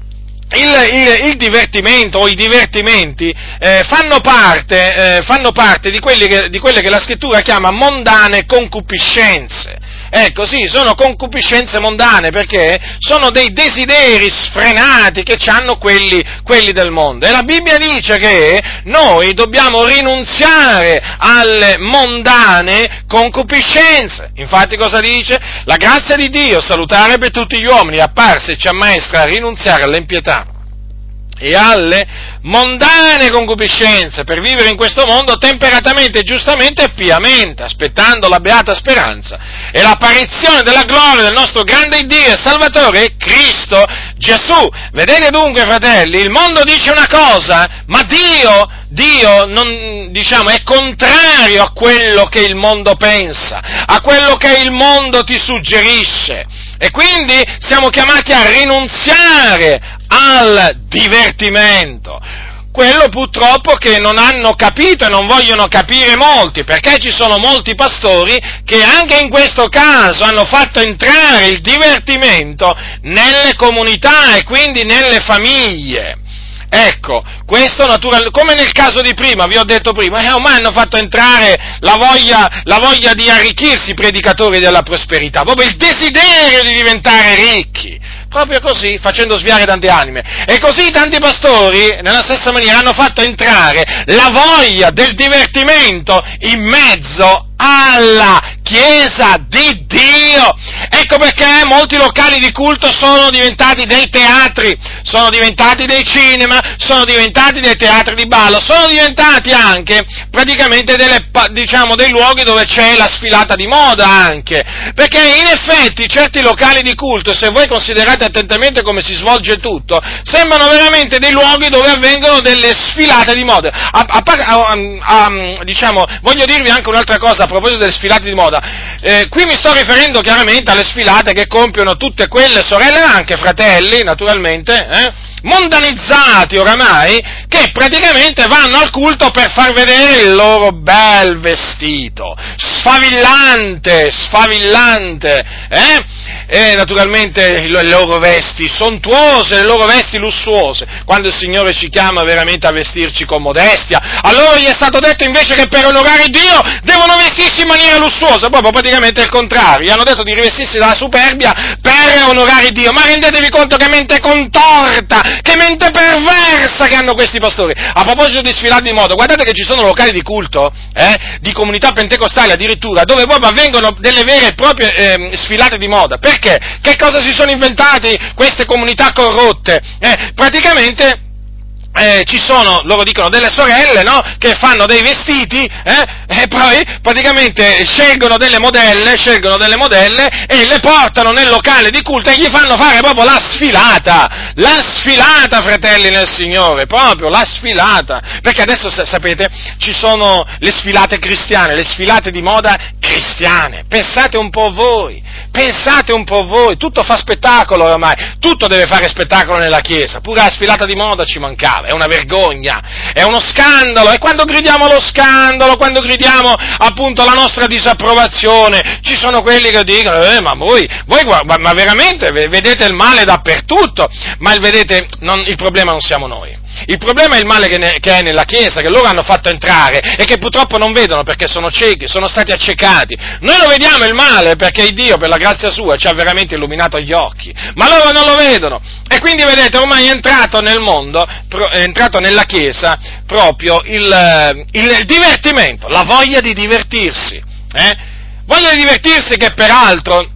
il, il, il, divertimento o i divertimenti eh, fanno, parte, eh, fanno, parte, di, di quelle che la scrittura chiama mondane concupiscenze. Ecco, sì, sono concupiscenze mondane perché sono dei desideri sfrenati che hanno quelli, quelli del mondo. E la Bibbia dice che noi dobbiamo rinunziare alle mondane concupiscenze. Infatti cosa dice? La grazia di Dio, salutare per tutti gli uomini, apparsa e ci ammaestra a rinunziare all'impietà e alle mondane concupiscenze per vivere in questo mondo temperatamente, giustamente e piamente, aspettando la beata speranza e l'apparizione della gloria del nostro grande Dio e Salvatore Cristo Gesù. Vedete dunque, fratelli, il mondo dice una cosa, ma Dio, Dio non, diciamo, è contrario a quello che il mondo pensa, a quello che il mondo ti suggerisce. E quindi siamo chiamati a rinunziare al divertimento. Quello purtroppo che non hanno capito e non vogliono capire molti, perché ci sono molti pastori che anche in questo caso hanno fatto entrare il divertimento nelle comunità e quindi nelle famiglie. Ecco, questo naturalmente, come nel caso di prima, vi ho detto prima, eh, ormai hanno fatto entrare la voglia, la voglia di arricchirsi i predicatori della prosperità, proprio il desiderio di diventare ricchi proprio così, facendo sviare tante anime. E così tanti pastori, nella stessa maniera, hanno fatto entrare la voglia del divertimento in mezzo alla Chiesa di Dio. Ecco perché molti locali di culto sono diventati dei teatri, sono diventati dei cinema, sono diventati dei teatri di ballo, sono diventati anche praticamente delle, diciamo, dei luoghi dove c'è la sfilata di moda anche. Perché in effetti certi locali di culto, se voi considerate attentamente come si svolge tutto, sembrano veramente dei luoghi dove avvengono delle sfilate di moda. A, a, a, diciamo, voglio dirvi anche un'altra cosa a proposito delle sfilate di moda. Eh, qui mi sto riferendo chiaramente alle sfilate che compiono tutte quelle sorelle, anche fratelli, naturalmente, eh, mondanizzati oramai, che praticamente vanno al culto per far vedere il loro bel vestito, sfavillante, sfavillante, eh? e naturalmente le loro vesti sontuose, le loro vesti lussuose, quando il Signore ci chiama veramente a vestirci con modestia, allora gli è stato detto invece che per onorare Dio devono vestirsi in maniera lussuosa, proprio praticamente il contrario, gli hanno detto di rivestirsi dalla superbia per onorare Dio, ma rendetevi conto che mente contorta, che mente perversa che hanno questi pastori. A proposito di sfilati di moda, guardate che ci sono locali di culto, eh, di comunità pentecostali addirittura, dove proprio avvengono delle vere e proprie eh, sfilate di moda. Perché? Che cosa si sono inventati queste comunità corrotte? Eh, praticamente eh, ci sono, loro dicono, delle sorelle, no? Che fanno dei vestiti, eh? E poi praticamente scelgono delle modelle, scelgono delle modelle e le portano nel locale di culto e gli fanno fare proprio la sfilata, la sfilata, fratelli nel Signore, proprio la sfilata. Perché adesso, sapete, ci sono le sfilate cristiane, le sfilate di moda cristiane. Pensate un po' voi, pensate un po' voi, tutto fa spettacolo oramai, tutto deve fare spettacolo nella Chiesa, pure la sfilata di moda ci mancava è una vergogna, è uno scandalo, e quando gridiamo lo scandalo, quando gridiamo appunto la nostra disapprovazione, ci sono quelli che dicono, eh, ma voi, voi ma veramente vedete il male dappertutto, ma vedete, non, il problema non siamo noi. Il problema è il male che, ne, che, è nella Chiesa, che loro hanno fatto entrare e che purtroppo non vedono perché sono ciechi, sono stati accecati. Noi lo vediamo il male perché Dio, per la grazia sua, ci ha veramente illuminato gli occhi, ma loro non lo vedono. E quindi vedete, ormai è entrato nel mondo, è entrato nella Chiesa proprio il, il divertimento, la voglia di divertirsi. Eh? Voglia di divertirsi che peraltro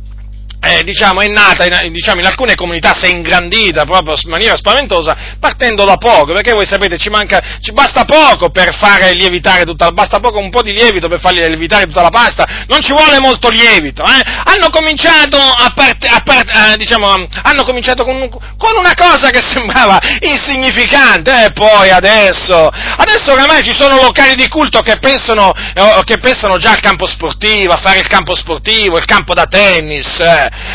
eh, diciamo, è nata in, diciamo, in, alcune comunità, si è ingrandita proprio in maniera spaventosa, partendo da poco, perché voi sapete ci, manca, ci basta poco per fare lievitare tutta, basta poco un po' di lievito per far lievitare tutta la pasta, non ci vuole molto lievito, eh? hanno cominciato, a part, a part, eh, diciamo, hanno cominciato con, con, una cosa che sembrava insignificante, e eh, poi adesso, adesso oramai ci sono locali di culto che pensano, eh, che pensano già al campo sportivo, a fare il campo sportivo, il campo da tennis,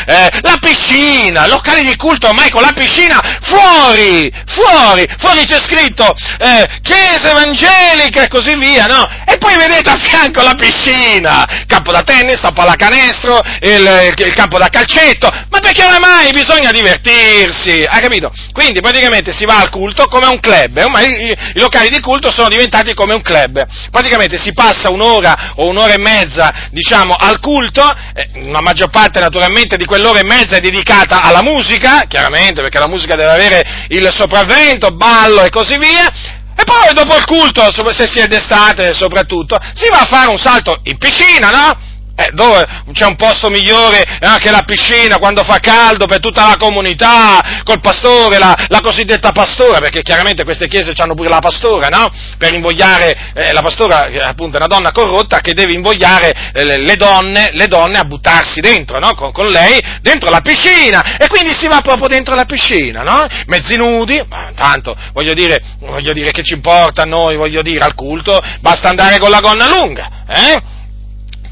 eh eh, la piscina, locali di culto ormai con la piscina fuori, fuori, fuori c'è scritto eh, chiesa evangelica e così via, no? E poi vedete a fianco la piscina, campo da tennis, la pallacanestro, il, il campo da calcetto, ma perché oramai bisogna divertirsi, hai capito? Quindi praticamente si va al culto come a un club, ormai i, i locali di culto sono diventati come un club, praticamente si passa un'ora o un'ora e mezza, diciamo, al culto, eh, la maggior parte naturalmente di quell'ora e mezza è dedicata alla musica, chiaramente perché la musica deve avere il sopravvento, ballo e così via, e poi dopo il culto, se si è d'estate soprattutto, si va a fare un salto in piscina, no? Eh, dove c'è un posto migliore eh, che la piscina quando fa caldo per tutta la comunità, col pastore, la, la cosiddetta pastora, perché chiaramente queste chiese hanno pure la pastora, no? Per invogliare, eh, la pastora, appunto è una donna corrotta, che deve invogliare eh, le, donne, le, donne, a buttarsi dentro, no? Con, con, lei, dentro la piscina, e quindi si va proprio dentro la piscina, no? Mezzi nudi, ma tanto, voglio dire, voglio dire che ci importa a noi, voglio dire, al culto, basta andare con la gonna lunga, eh?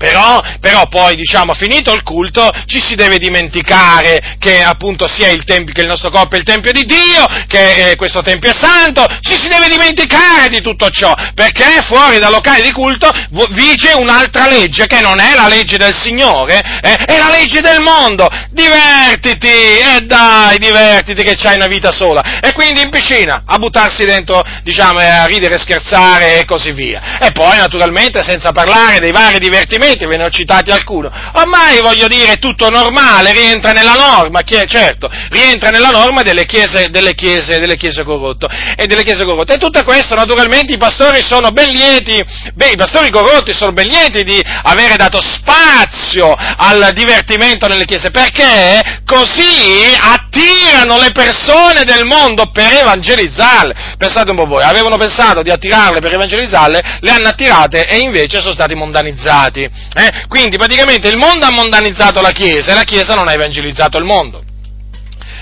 Però, però, poi, diciamo, finito il culto, ci si deve dimenticare che appunto sia il tempio, che il nostro corpo è il Tempio di Dio, che eh, questo Tempio è santo, ci si deve dimenticare di tutto ciò, perché fuori dal locale di culto vige un'altra legge, che non è la legge del Signore, eh, è la legge del mondo. Divertiti, e eh dai, divertiti che c'hai una vita sola. E quindi in piscina, a buttarsi dentro, diciamo, a ridere, scherzare e così via. E poi, naturalmente, senza parlare dei vari divertimenti, Uniti, ve ne ho citati alcuni. Ormai voglio dire, è tutto normale, rientra nella norma, certo, rientra nella norma delle chiese, delle chiese, delle chiese corrotte. E delle chiese corrotte. E tutto questo, naturalmente, i pastori sono ben lieti, beh, i pastori corrotti sono ben lieti di avere dato spazio al divertimento nelle chiese, perché così attirano le persone del mondo per evangelizzarle. Pensate un po' voi, avevano pensato di attirarle per evangelizzarle, le hanno attirate e invece sono stati mondanizzati. Eh? Quindi praticamente il mondo ha mondanizzato la Chiesa e la Chiesa non ha evangelizzato il mondo.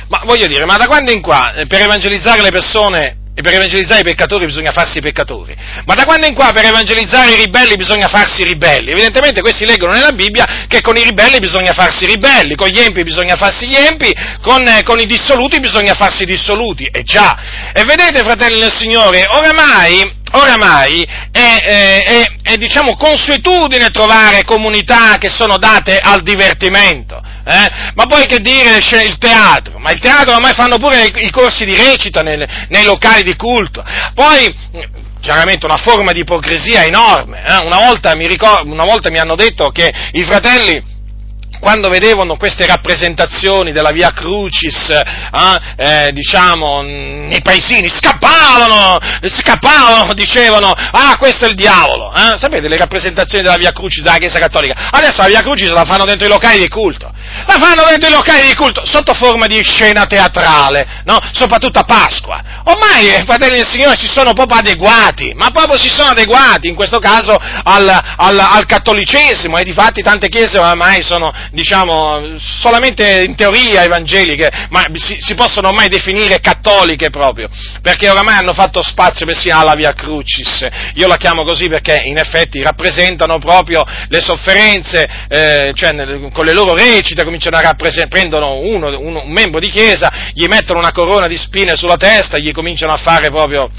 Ma voglio dire, ma da quando in qua eh, per evangelizzare le persone e per evangelizzare i peccatori bisogna farsi peccatori. Ma da quando in qua per evangelizzare i ribelli bisogna farsi ribelli? Evidentemente questi leggono nella Bibbia che con i ribelli bisogna farsi ribelli, con gli empi bisogna farsi gli empi, con, eh, con i dissoluti bisogna farsi dissoluti. E già. E vedete, fratelli del Signore, oramai oramai è, è, è, è diciamo, consuetudine trovare comunità che sono date al divertimento. Eh? Ma poi che dire il teatro? Ma il teatro ormai fanno pure i, i corsi di recita nel, nei locali di culto. Poi, chiaramente una forma di ipocrisia enorme. Eh? Una, volta ricordo, una volta mi hanno detto che i fratelli quando vedevano queste rappresentazioni della Via Crucis, eh, eh, diciamo, nei paesini, scappavano, scappavano, dicevano, ah, questo è il diavolo. Eh? Sapete le rappresentazioni della Via Crucis della Chiesa Cattolica? Adesso la Via Crucis la fanno dentro i locali di culto. La fanno dentro i locali di culto, sotto forma di scena teatrale, no? Soprattutto a Pasqua. Ormai i fratelli del Signore si sono proprio adeguati, ma proprio si sono adeguati, in questo caso, al, al, al cattolicesimo, e di fatti tante chiese ormai sono diciamo, solamente in teoria evangeliche, ma si, si, possono ormai definire cattoliche proprio, perché oramai hanno fatto spazio persino alla Via Crucis. Io la chiamo così perché in effetti rappresentano proprio le sofferenze, eh, cioè con le loro recite cominciano a rappresentare, prendono uno, uno, un membro di chiesa, gli mettono una corona di spine sulla testa, gli cominciano a fare proprio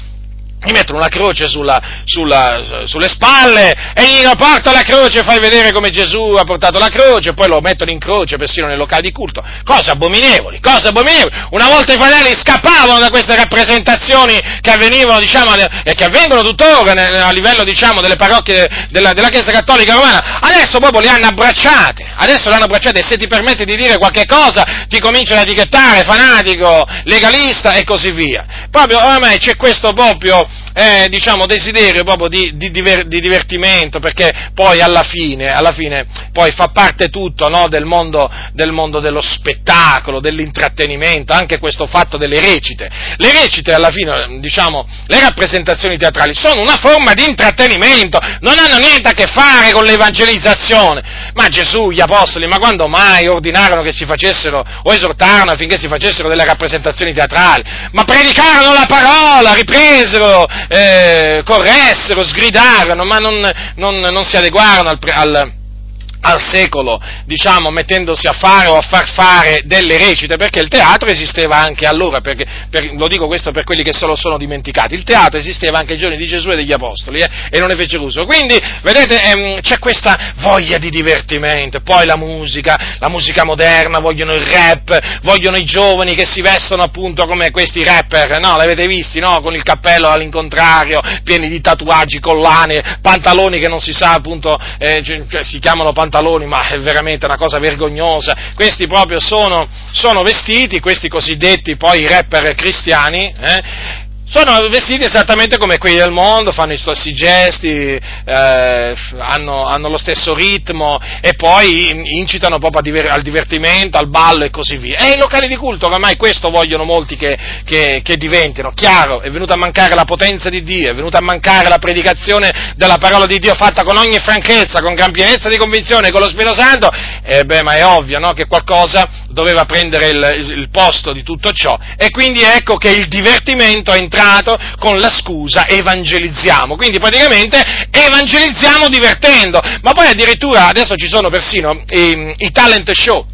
gli mettono una croce sulla, sulla, sulle spalle e gli porta la croce, fai vedere come Gesù ha portato la croce, poi lo mettono in croce persino nei locali di culto. Cose abominevoli, cose abominevoli. Una volta i fratelli scappavano da queste rappresentazioni che avvenivano, diciamo, e che avvengono tuttora a livello, diciamo, delle parrocchie della, della Chiesa Cattolica Romana. Adesso proprio li hanno abbracciate, adesso li hanno abbracciate e se ti permetti di dire qualche cosa ti cominciano a etichettare fanatico, legalista e così via. Proprio oramai c'è questo proprio off. Eh, diciamo, desiderio proprio di, di, diver, di, divertimento, perché poi alla fine, alla fine poi fa parte tutto no, del, mondo, del, mondo, dello spettacolo, dell'intrattenimento, anche questo fatto delle recite. Le recite alla fine, diciamo, le rappresentazioni teatrali sono una forma di intrattenimento, non hanno niente a che fare con l'evangelizzazione. Ma Gesù, gli apostoli, ma quando mai ordinarono che si facessero o esortarono affinché si facessero delle rappresentazioni teatrali? Ma predicarono la parola, ripresero eh, corressero, sgridarono, ma non, non, non si adeguarono al, al al secolo, diciamo, mettendosi a fare o a far fare delle recite, perché il teatro esisteva anche allora, perché, per, lo dico questo per quelli che se lo sono dimenticati, il teatro esisteva anche ai giorni di Gesù e degli Apostoli, eh, e non ne fecero uso. Quindi, vedete, ehm, c'è questa voglia di divertimento, poi la musica, la musica moderna, vogliono il rap, vogliono i giovani che si vestono appunto come questi rapper, no? L'avete visti, no? Con il cappello all'incontrario, pieni di tatuaggi, collane, pantaloni che non si sa appunto, eh, cioè, si chiamano pantaloni pantaloni, ma è veramente una cosa vergognosa. Questi proprio sono, sono vestiti, questi cosiddetti poi rapper cristiani, eh, sono vestiti esattamente come quelli del mondo, fanno i stessi gesti, eh, hanno, hanno, lo stesso ritmo e poi incitano proprio al divertimento, al ballo e così via. E i locali di culto oramai questo vogliono molti che, che, che, diventino. Chiaro, è venuta a mancare la potenza di Dio, è venuta a mancare la predicazione della parola di Dio fatta con ogni franchezza, con gran pienezza di convinzione, con lo Spirito Santo, e beh, ma è ovvio no, che qualcosa doveva prendere il, il posto di tutto ciò. E quindi ecco che il divertimento è entrato predicato con la scusa evangelizziamo. Quindi praticamente evangelizziamo divertendo. Ma poi addirittura adesso ci sono persino i, i talent show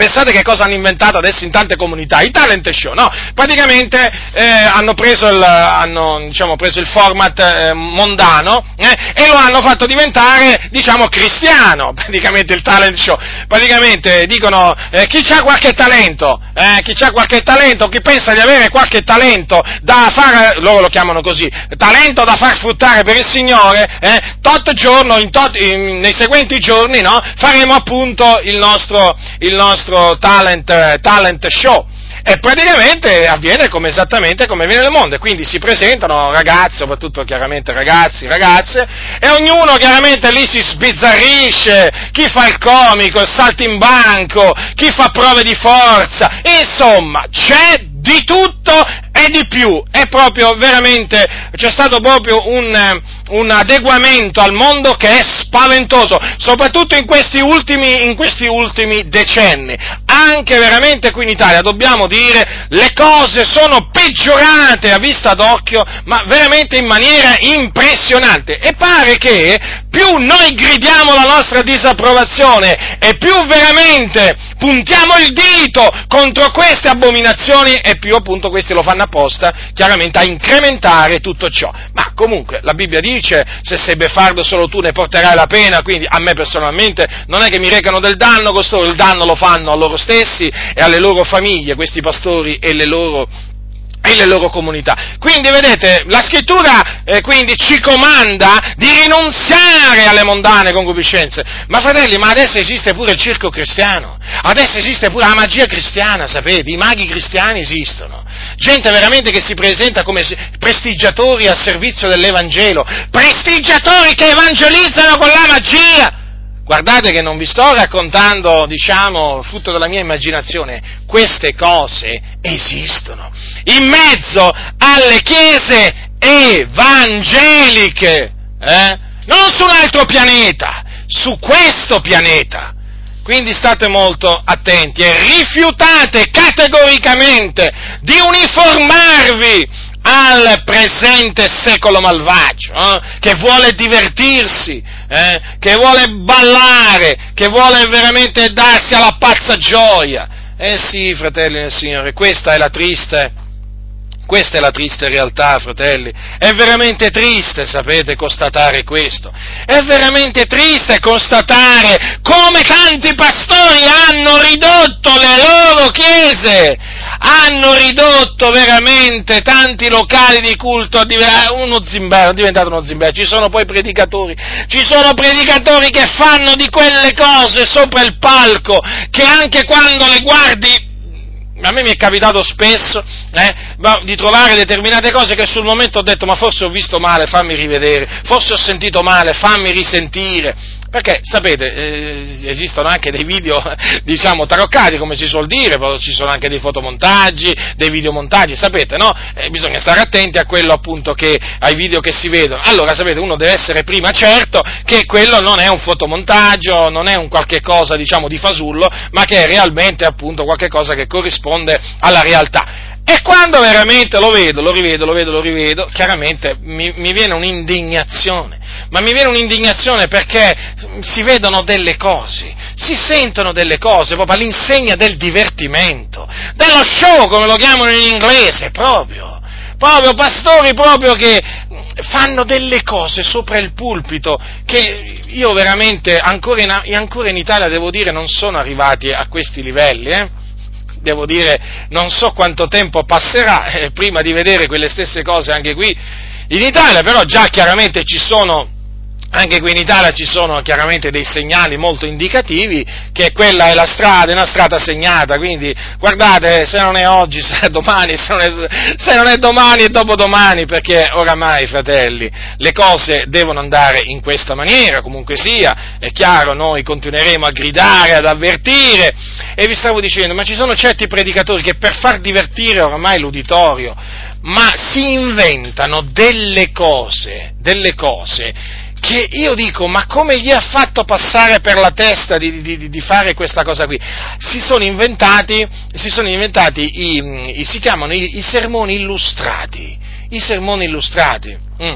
Pensate che cosa hanno inventato adesso in tante comunità? I talent show, no? Praticamente eh, hanno, preso il, hanno diciamo, preso il, format eh, mondano eh, e lo hanno fatto diventare, diciamo, cristiano, praticamente il talent show. Praticamente dicono eh, chi ha qualche talento, eh, chi ha qualche talento, chi pensa di avere qualche talento da fare, loro lo chiamano così, talento da far fruttare per il Signore, eh, tot giorno, in tot, in, nei seguenti giorni, no? Faremo appunto il nostro, il nostro nostro talent, talent show. E praticamente avviene come, esattamente come avviene nel mondo, quindi si presentano ragazzi, soprattutto chiaramente ragazzi, ragazze, e ognuno chiaramente lì si sbizzarrisce, chi fa il comico, il salto in banco, chi fa prove di forza, insomma, c'è di tutto e di più. È proprio veramente, c'è stato proprio un, un adeguamento al mondo che è spaventoso, soprattutto in questi, ultimi, in questi ultimi decenni. Anche veramente qui in Italia, dobbiamo dire, le cose sono peggiorate a vista d'occhio, ma veramente in maniera impressionante. E pare che più noi gridiamo la nostra disapprovazione e più veramente puntiamo il dito contro queste abominazioni e più appunto questi lo fanno apposta, chiaramente a incrementare tutto ciò. Ma comunque la Bibbia dice se sei beffardo solo tu ne porterai la pena, quindi a me personalmente non è che mi recano del danno, costoro il danno lo fanno a loro stessi e alle loro famiglie, questi pastori e le loro e le loro comunità. Quindi vedete, la scrittura eh, quindi ci comanda di rinunziare alle mondane concupiscenze. Ma fratelli, ma adesso esiste pure il circo cristiano, adesso esiste pure la magia cristiana, sapete, i maghi cristiani esistono. Gente veramente che si presenta come prestigiatori al servizio dell'Evangelo, prestigiatori che evangelizzano con la magia. Guardate che non vi sto raccontando, diciamo, frutto della mia immaginazione, queste cose esistono. In mezzo alle chiese evangeliche, eh? non su un altro pianeta, su questo pianeta. Quindi state molto attenti e rifiutate categoricamente di uniformarvi al presente secolo malvagio, eh, che vuole divertirsi, eh, che vuole ballare, che vuole veramente darsi alla pazza gioia. Eh sì, fratelli del Signore, questa è la triste, questa è la triste realtà, fratelli. È veramente triste, sapete, constatare questo. È veramente triste constatare come tanti pastori hanno ridotto le loro chiese hanno ridotto veramente tanti locali di culto a uno zimbello, è diventato uno zimbello, ci sono poi predicatori, ci sono predicatori che fanno di quelle cose sopra il palco, che anche quando le guardi a me mi è capitato spesso eh, di trovare determinate cose che sul momento ho detto ma forse ho visto male, fammi rivedere, forse ho sentito male, fammi risentire. Perché, sapete, eh, esistono anche dei video, diciamo, taroccati, come si suol dire, ci sono anche dei fotomontaggi, dei videomontaggi, sapete, no? Eh, bisogna stare attenti a quello, appunto, che, ai video che si vedono. Allora, sapete, uno deve essere prima certo che quello non è un fotomontaggio, non è un qualche cosa, diciamo, di fasullo, ma che è realmente, appunto, qualche cosa che corrisponde alla realtà. E quando veramente lo vedo, lo rivedo, lo vedo, lo rivedo, chiaramente mi, mi viene un'indignazione, ma mi viene un'indignazione perché si vedono delle cose, si sentono delle cose, proprio all'insegna del divertimento, dello show come lo chiamano in inglese, proprio, proprio pastori proprio che fanno delle cose sopra il pulpito che io veramente ancora in, ancora in Italia devo dire non sono arrivati a questi livelli, eh? Devo dire non so quanto tempo passerà eh, prima di vedere quelle stesse cose anche qui in Italia, però già chiaramente ci sono anche qui in Italia ci sono chiaramente dei segnali molto indicativi che quella è la strada, è una strada segnata, quindi guardate se non è oggi sarà domani, se non è, se non è domani è dopodomani, perché oramai fratelli le cose devono andare in questa maniera, comunque sia, è chiaro, noi continueremo a gridare, ad avvertire. E vi stavo dicendo, ma ci sono certi predicatori che per far divertire oramai l'uditorio, ma si inventano delle cose, delle cose che io dico, ma come gli ha fatto passare per la testa di, di, di fare questa cosa qui? Si sono inventati, si sono inventati i, i, si chiamano i, i, sermoni illustrati, i sermoni illustrati. Mm.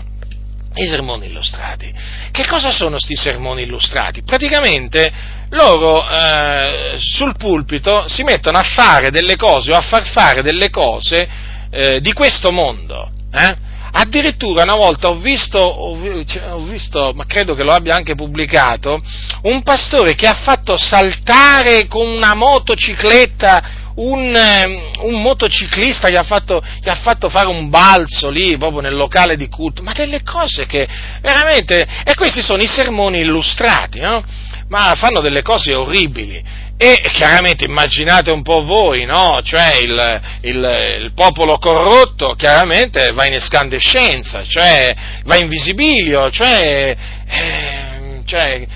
I sermoni illustrati. Che cosa sono questi sermoni illustrati? Praticamente loro eh, sul pulpito si mettono a fare delle cose o a far fare delle cose eh, di questo mondo. Eh? Addirittura una volta ho visto, ho visto, ma credo che lo abbia anche pubblicato, un pastore che ha fatto saltare con una motocicletta un, ehm, un, motociclista gli ha, fatto, gli ha, fatto, fare un balzo lì, proprio nel locale di culto, ma delle cose che veramente, e questi sono i sermoni illustrati, no? ma fanno delle cose orribili. E chiaramente immaginate un po' voi, no? Cioè il, il, il popolo corrotto chiaramente va in escandescenza, cioè va in visibilio, cioè, eh, cioè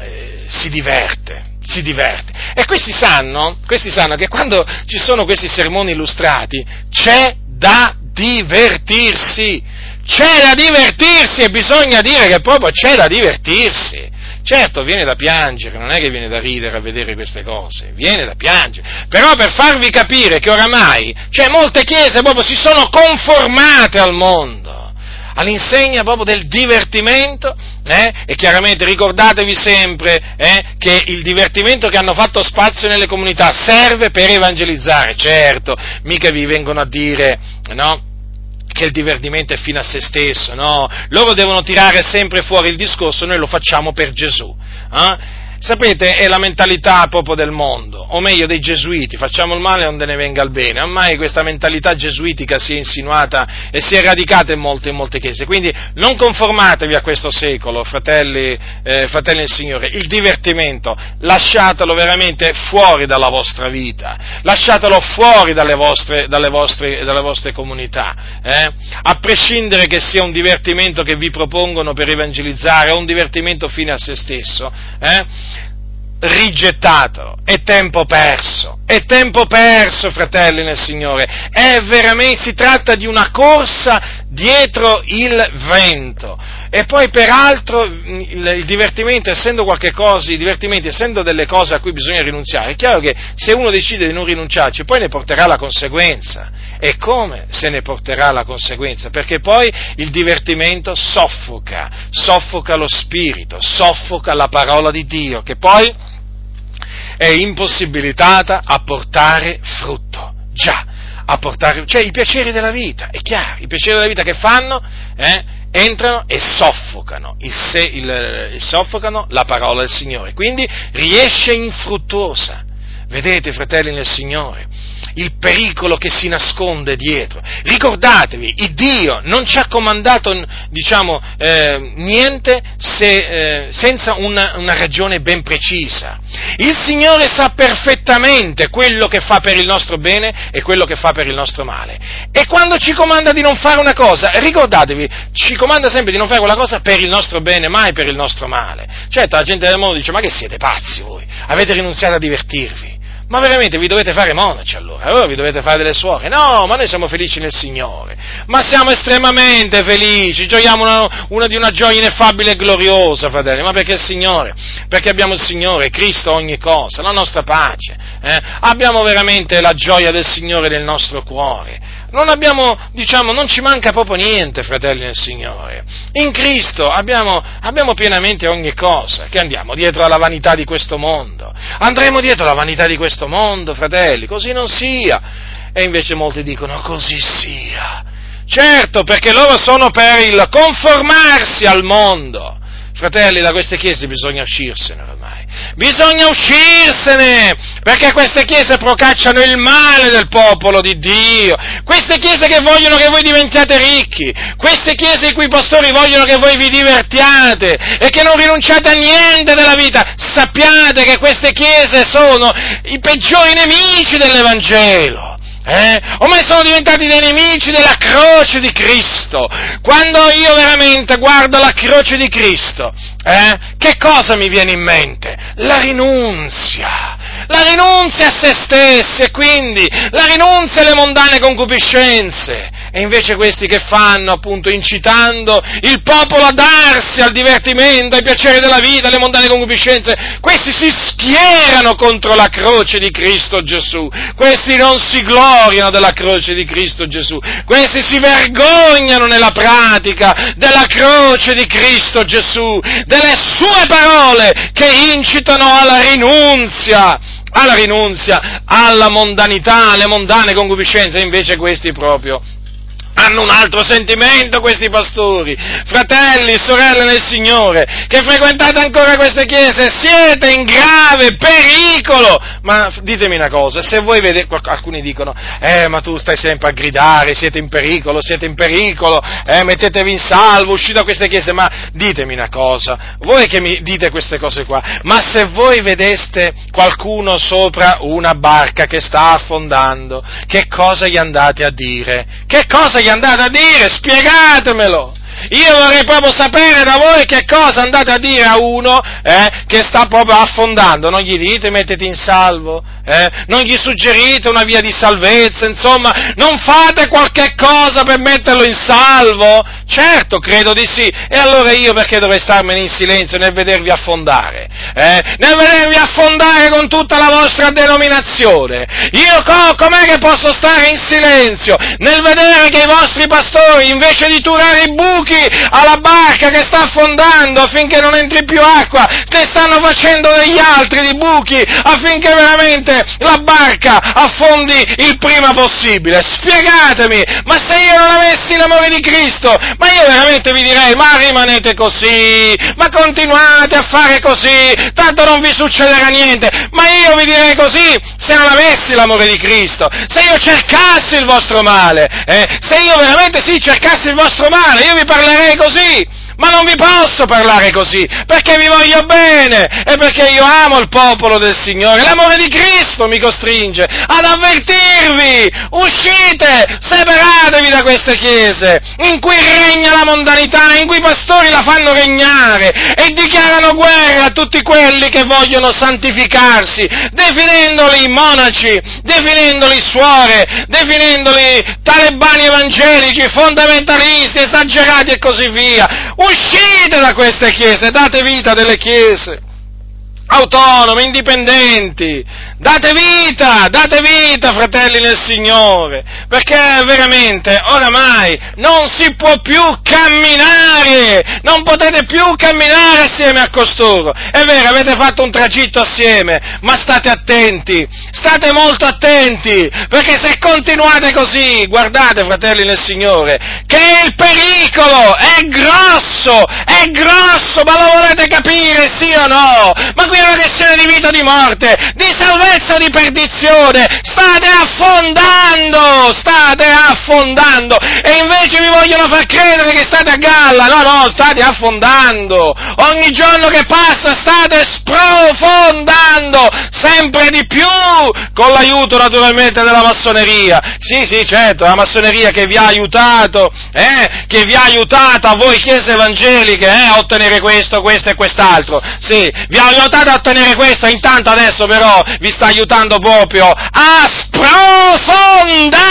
eh, si diverte, si diverte. E questi sanno, questi sanno che quando ci sono questi sermoni illustrati c'è da divertirsi, c'è da divertirsi e bisogna dire che proprio c'è da divertirsi. Certo, viene da piangere, non è che viene da ridere a vedere queste cose, viene da piangere. Però per farvi capire che oramai, cioè molte chiese proprio si sono conformate al mondo, all'insegna proprio del divertimento, eh? e chiaramente ricordatevi sempre eh, che il divertimento che hanno fatto spazio nelle comunità serve per evangelizzare, certo, mica vi vengono a dire, no? Che il divertimento è fine a se stesso, no? Loro devono tirare sempre fuori il discorso, noi lo facciamo per Gesù. Eh? Sapete, è la mentalità proprio del mondo, o meglio dei gesuiti, facciamo il male onde ne venga il bene. Ormai questa mentalità gesuitica si è insinuata e si è radicata in molte, in molte chiese. Quindi non conformatevi a questo secolo, fratelli, eh, fratelli del Signore. Il divertimento, lasciatelo veramente fuori dalla vostra vita, lasciatelo fuori dalle vostre, dalle vostre, dalle vostre comunità. Eh? A prescindere che sia un divertimento che vi propongono per evangelizzare o un divertimento fine a se stesso. Eh? Rigettato, è tempo perso, è tempo perso, fratelli nel Signore, è veramente, si tratta di una corsa dietro il vento. E poi peraltro il, il divertimento, essendo qualche cosa, i divertimenti, essendo delle cose a cui bisogna rinunziare, è chiaro che se uno decide di non rinunciarci, poi ne porterà la conseguenza. E come se ne porterà la conseguenza? Perché poi il divertimento soffoca, soffoca lo spirito, soffoca la parola di Dio, che poi è impossibilitata a portare frutto. Già, a portare, cioè i piaceri della vita, è chiaro, i piaceri della vita che fanno? Eh, entrano e soffocano, il se, il, soffocano la parola del Signore, quindi riesce infruttuosa. Vedete, fratelli nel Signore, il pericolo che si nasconde dietro. Ricordatevi, il Dio non ci ha comandato, diciamo, eh, niente se, eh, senza una, una ragione ben precisa. Il Signore sa perfettamente quello che fa per il nostro bene e quello che fa per il nostro male. E quando ci comanda di non fare una cosa, ricordatevi, ci comanda sempre di non fare quella cosa per il nostro bene, mai per il nostro male. Certo, la gente del mondo dice, ma che siete pazzi voi? Avete rinunziato a divertirvi? Ma veramente vi dovete fare monaci allora, allora vi dovete fare delle suore? No, ma noi siamo felici nel Signore, ma siamo estremamente felici, gioiamo una, una di una gioia ineffabile e gloriosa, fratelli, ma perché il Signore? Perché abbiamo il Signore, Cristo ogni cosa, la nostra pace, eh? abbiamo veramente la gioia del Signore nel nostro cuore, non abbiamo, diciamo, non ci manca proprio niente, fratelli del Signore. In Cristo abbiamo, abbiamo, pienamente ogni cosa, che andiamo dietro alla vanità di questo mondo. Andremo dietro alla vanità di questo mondo, fratelli, così non sia. E invece molti dicono così sia. Certo, perché loro sono per il conformarsi al mondo. Fratelli, da queste chiese bisogna uscirsene ormai. Bisogna uscirsene, perché queste chiese procacciano il male del popolo di Dio. Queste chiese che vogliono che voi diventiate ricchi. Queste chiese i cui pastori vogliono che voi vi divertiate e che non rinunciate a niente della vita. Sappiate che queste chiese sono i peggiori nemici dell'Evangelo. Eh? Ormai sono diventati dei nemici della croce di Cristo. Quando io veramente guardo la croce di Cristo, eh, che cosa mi viene in mente? La rinunzia. La rinunzia a se stessi e quindi la rinunzia alle mondane concupiscenze. E invece questi che fanno, appunto, incitando il popolo a darsi al divertimento, ai piaceri della vita, alle mondane concupiscenze, questi si schierano contro la croce di Cristo Gesù. Questi non si gloriano della croce di Cristo Gesù. Questi si vergognano nella pratica della croce di Cristo Gesù, delle sue parole che incitano alla rinunzia alla rinunzia, alla mondanità, alle mondane concupiscenze, invece questi proprio hanno un altro sentimento questi pastori, fratelli, sorelle nel Signore, che frequentate ancora queste chiese, siete in grave pericolo. Ma ditemi una cosa, se voi vedete, alcuni dicono, eh, ma tu stai sempre a gridare, siete in pericolo, siete in pericolo, eh, mettetevi in salvo, uscite da queste chiese, ma ditemi una cosa, voi che mi dite queste cose qua, ma se voi vedeste qualcuno sopra una barca che sta affondando, che cosa gli andate a dire? Che cosa gli gli andate a dire? Spiegatemelo! Io vorrei proprio sapere da voi che cosa andate a dire a uno eh, che sta proprio affondando. Non gli dite mettiti in salvo, eh? non gli suggerite una via di salvezza, insomma, non fate qualche cosa per metterlo in salvo? Certo, credo di sì. E allora io perché dovrei starmene in silenzio nel vedervi affondare? Eh? Nel vedervi affondare con tutta la vostra denominazione? Io co- com'è che posso stare in silenzio nel vedere che i vostri pastori, invece di turare i buchi alla barca che sta affondando affinché non entri più acqua, ne stanno facendo degli altri di buchi affinché veramente la barca affondi il prima possibile. Spiegatemi, ma se io non avessi l'amore di Cristo, ma io veramente vi direi, ma rimanete così, ma continuate a fare così, tanto non vi succederà niente, ma io vi direi così, se non avessi l'amore di Cristo, se io cercassi il vostro male, eh, se io veramente sì cercassi il vostro male, io vi parlerei così, ma non vi posso parlare così, perché vi voglio bene e perché io amo il popolo del Signore. L'amore di Cristo mi costringe ad avvertirvi, uscite, separatevi da queste chiese in cui regna la mondanità, in cui i pastori la fanno regnare e dichiarano guerra a tutti quelli che vogliono santificarsi, definendoli monaci, definendoli suore, definendoli talebani evangelici, fondamentalisti, esagerati e così via Uscite da queste chiese, date vita delle chiese autonome, indipendenti, date vita, date vita, fratelli nel Signore, perché veramente oramai non si può più camminare, non potete più camminare assieme a costoro. È vero, avete fatto un tragitto assieme, ma state attenti, state molto attenti, perché se continuate così, guardate, fratelli nel Signore, che il pericolo è grosso, è grosso, ma lo volete capire, sì o no? Ma qui una questione di vita o di morte, di salvezza o di perdizione. State affondando, state affondando. E invece vi vogliono far credere che state a galla. No, no, state affondando. Ogni giorno che passa state sprofondando sempre di più, con l'aiuto naturalmente della massoneria. Sì, sì, certo, la massoneria che vi ha aiutato, eh, che vi ha aiutato a voi chiese evangeliche, eh, a ottenere questo, questo e quest'altro. Sì, vi ha aiutato ad ottenere questo, intanto adesso però vi sta aiutando proprio a sprofondare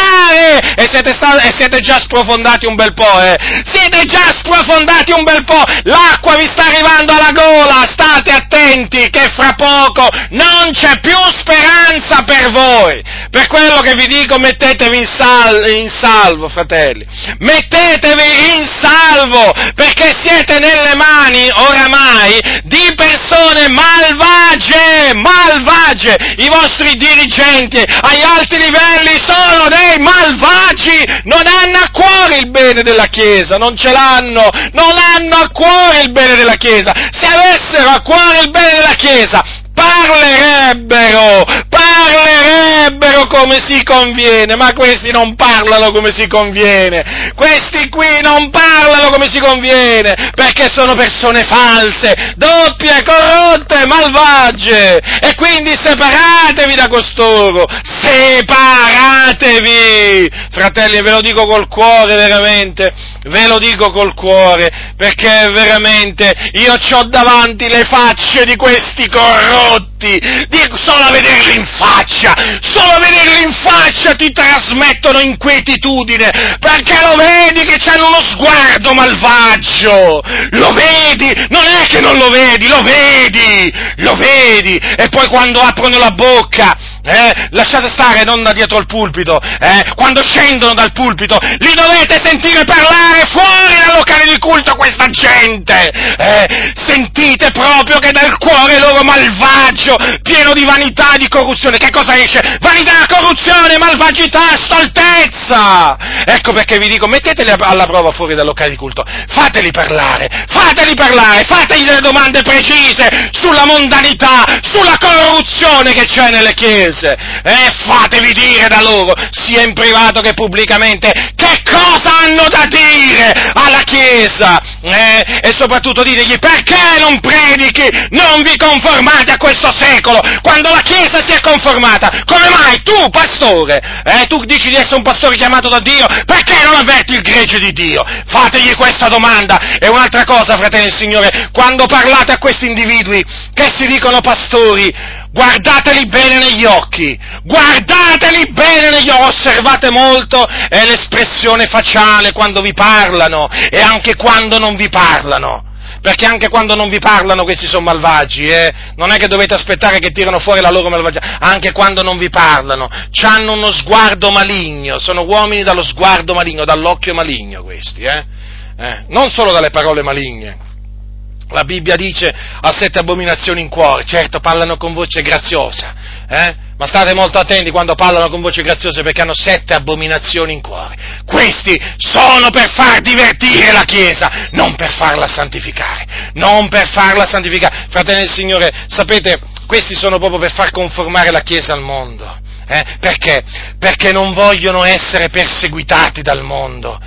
e siete, stati, e siete già sprofondati un bel po', eh? Siete già sprofondati un bel po', l'acqua vi sta arrivando alla gola, state attenti che fra poco non c'è più speranza per voi. Per quello che vi dico mettetevi in, sal- in salvo, fratelli, mettetevi in salvo perché siete nelle mani oramai di persone malvagie, malvagie, i vostri dirigenti agli alti livelli sono dei malvagi, non hanno a cuore il bene della Chiesa, non ce l'hanno, non hanno a cuore il bene della Chiesa, se avessero a cuore il bene della Chiesa, parlerebbero, parlerebbero come si conviene, ma questi non parlano come si conviene, questi qui non parlano come si conviene, perché sono persone false, doppie, corrotte, malvagie, e quindi separatevi da costoro, separatevi, fratelli, ve lo dico col cuore veramente, ve lo dico col cuore, perché veramente io ho davanti le facce di questi corrotti, corrotti, solo a vederli in faccia, solo a vederli in faccia ti trasmettono inquietudine, perché lo vedi che hanno uno sguardo malvagio, lo vedi, non è che non lo vedi, lo vedi, lo vedi, e poi quando aprono la bocca, eh, lasciate stare, non da dietro al pulpito, eh, quando scendono dal pulpito, li dovete sentire parlare fuori dal locale di culto questa gente, eh, sentite proprio che dal cuore loro malvagio, pieno di vanità e di corruzione, che cosa esce? Vanità, corruzione, malvagità, stoltezza! Ecco perché vi dico, metteteli alla prova fuori dal locale di culto, fateli parlare, fateli parlare, fategli delle domande precise sulla mondanità, sulla corruzione che c'è nelle chiese, chiese e fatevi dire da loro, sia in privato che pubblicamente, che cosa hanno da dire alla Chiesa eh? e soprattutto ditegli perché non predichi, non vi conformate a questo secolo, quando la Chiesa si è conformata, come mai tu, pastore, eh, tu dici di essere un pastore chiamato da Dio, perché non avverti il gregge di Dio? Fategli questa domanda e un'altra cosa, fratelli del Signore, quando parlate a questi individui che si dicono pastori, guardateli bene negli occhi, guardateli bene negli occhi, osservate molto è l'espressione facciale quando vi parlano e anche quando non vi parlano. Perché anche quando non vi parlano questi sono malvagi, eh? Non è che dovete aspettare che tirano fuori la loro malvagia, anche quando non vi parlano. Hanno uno sguardo maligno, sono uomini dallo sguardo maligno, dall'occhio maligno questi, eh? eh? Non solo dalle parole maligne. La Bibbia dice ha sette abominazioni in cuore, certo parlano con voce graziosa, eh? ma state molto attenti quando parlano con voce graziosa perché hanno sette abominazioni in cuore. Questi sono per far divertire la Chiesa, non per farla santificare, non per farla santificare. Fratelli del Signore, sapete, questi sono proprio per far conformare la Chiesa al mondo. Eh? Perché? Perché non vogliono essere perseguitati dal mondo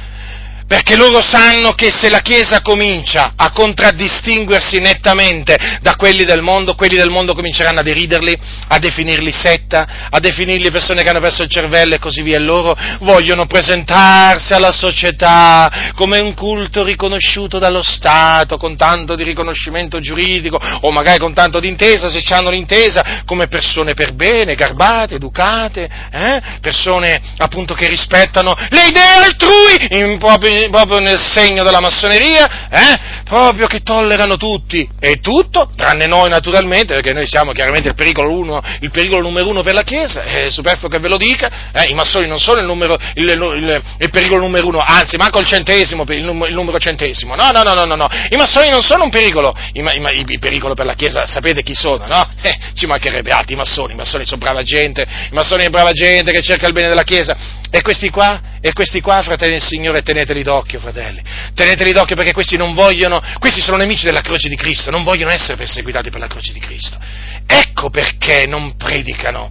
perché loro sanno che se la Chiesa comincia a contraddistinguersi nettamente da quelli del mondo, quelli del mondo cominceranno a deriderli, a definirli setta, a definirli persone che hanno perso il cervello e così via, loro vogliono presentarsi alla società come un culto riconosciuto dallo Stato, con tanto di riconoscimento giuridico, o magari con tanto di intesa, se hanno l'intesa, come persone per bene, garbate, educate, eh? persone appunto che rispettano le idee altrui, in proprio proprio nel segno della massoneria, eh? proprio che tollerano tutti e tutto, tranne noi naturalmente, perché noi siamo chiaramente il pericolo, uno, il pericolo numero uno per la Chiesa, è superfluo che ve lo dica, eh? i massoni non sono il, numero, il, il, il, pericolo numero uno, anzi manco il centesimo, il, numero centesimo, no, no, no, no, no, i massoni non sono un pericolo, il, pericolo per la Chiesa sapete chi sono, no? Eh, ci mancherebbe altri i massoni, i massoni sono brava gente, i massoni è brava gente che cerca il bene della Chiesa, e questi qua, e questi qua, fratelli del Signore, teneteli d'occhio, fratelli. Teneteli d'occhio perché questi non vogliono, questi sono nemici della croce di Cristo, non vogliono essere perseguitati per la croce di Cristo. Ecco perché non predicano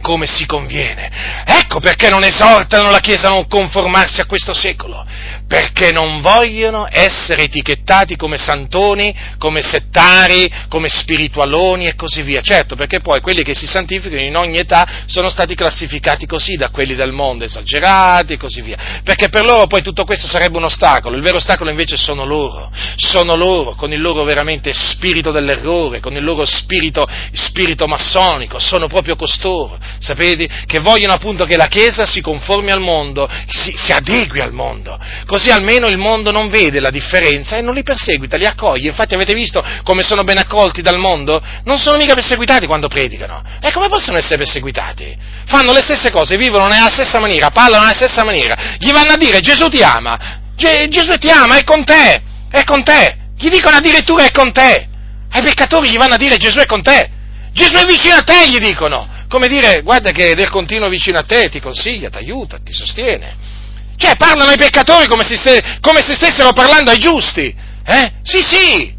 come si conviene. Ecco perché non esortano la Chiesa a non conformarsi a questo secolo. Perché non vogliono essere etichettati come santoni, come settari, come spiritualoni e così via. Certo, perché poi quelli che si santificano in ogni età sono stati classificati così da quelli del mondo, esagerati e così via. Perché per loro poi tutto questo sarebbe un ostacolo, il vero ostacolo invece sono loro, sono loro con il loro veramente spirito dell'errore, con il loro spirito, spirito massonico, sono proprio costoro, sapete, che vogliono appunto che la Chiesa si conformi al mondo, si, si adegui al mondo così almeno il mondo non vede la differenza e non li perseguita, li accoglie. Infatti avete visto come sono ben accolti dal mondo? Non sono mica perseguitati quando predicano. E come possono essere perseguitati? Fanno le stesse cose, vivono nella stessa maniera, parlano nella stessa maniera. Gli vanno a dire Gesù ti ama, Ge- Gesù ti ama, è con te, è con te. Gli dicono addirittura è con te. Ai peccatori gli vanno a dire Gesù è con te. Gesù è vicino a te, gli dicono. Come dire, guarda che del continuo vicino a te, ti consiglia, ti aiuta, ti sostiene. Cioè parlano ai peccatori come se, come se stessero parlando ai giusti. Eh? Sì, sì.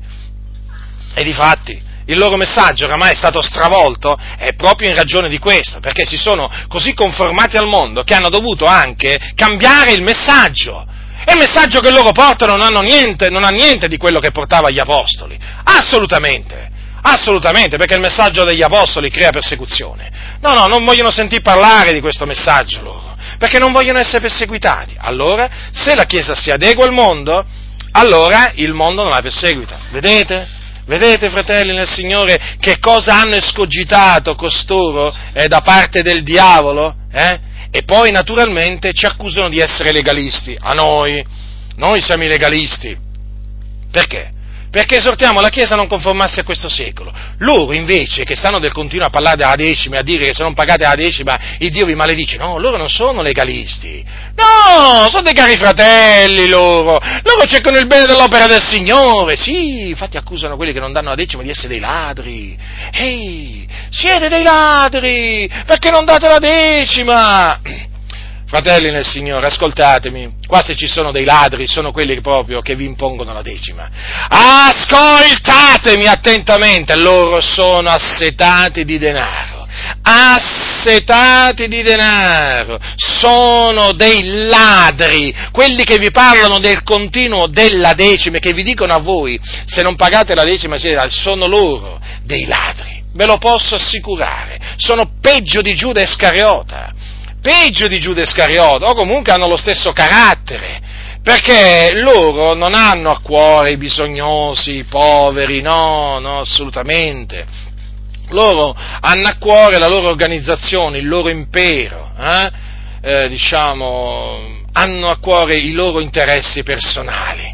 E di fatti il loro messaggio oramai è stato stravolto è proprio in ragione di questo, perché si sono così conformati al mondo che hanno dovuto anche cambiare il messaggio. E il messaggio che loro portano non, niente, non ha niente di quello che portava gli apostoli. Assolutamente. Assolutamente, perché il messaggio degli apostoli crea persecuzione. No, no, non vogliono sentire parlare di questo messaggio loro perché non vogliono essere perseguitati. Allora, se la Chiesa si adegua al mondo, allora il mondo non la perseguita. Vedete? Vedete, fratelli nel Signore, che cosa hanno escogitato costoro eh, da parte del diavolo? Eh? E poi, naturalmente, ci accusano di essere legalisti. A noi, noi siamo i legalisti. Perché? Perché esortiamo la Chiesa a non conformarsi a questo secolo. Loro invece, che stanno del continuo a parlare della decima e a dire che se non pagate la decima il Dio vi maledice, no, loro non sono legalisti, no, sono dei cari fratelli loro, loro cercano il bene dell'opera del Signore, sì, infatti accusano quelli che non danno la decima di essere dei ladri, ehi, siete dei ladri, perché non date la decima? Fratelli nel Signore, ascoltatemi, qua se ci sono dei ladri sono quelli proprio che vi impongono la decima. Ascoltatemi attentamente, loro sono assetati di denaro, assetati di denaro, sono dei ladri, quelli che vi parlano del continuo della decima e che vi dicono a voi, se non pagate la decima sono loro dei ladri, ve lo posso assicurare, sono peggio di Giuda Iscariota peggio di Giuda Iscariota, o comunque hanno lo stesso carattere, perché loro non hanno a cuore i bisognosi, i poveri, no, no, assolutamente. Loro hanno a cuore la loro organizzazione, il loro impero, eh? Eh, diciamo, hanno a cuore i loro interessi personali.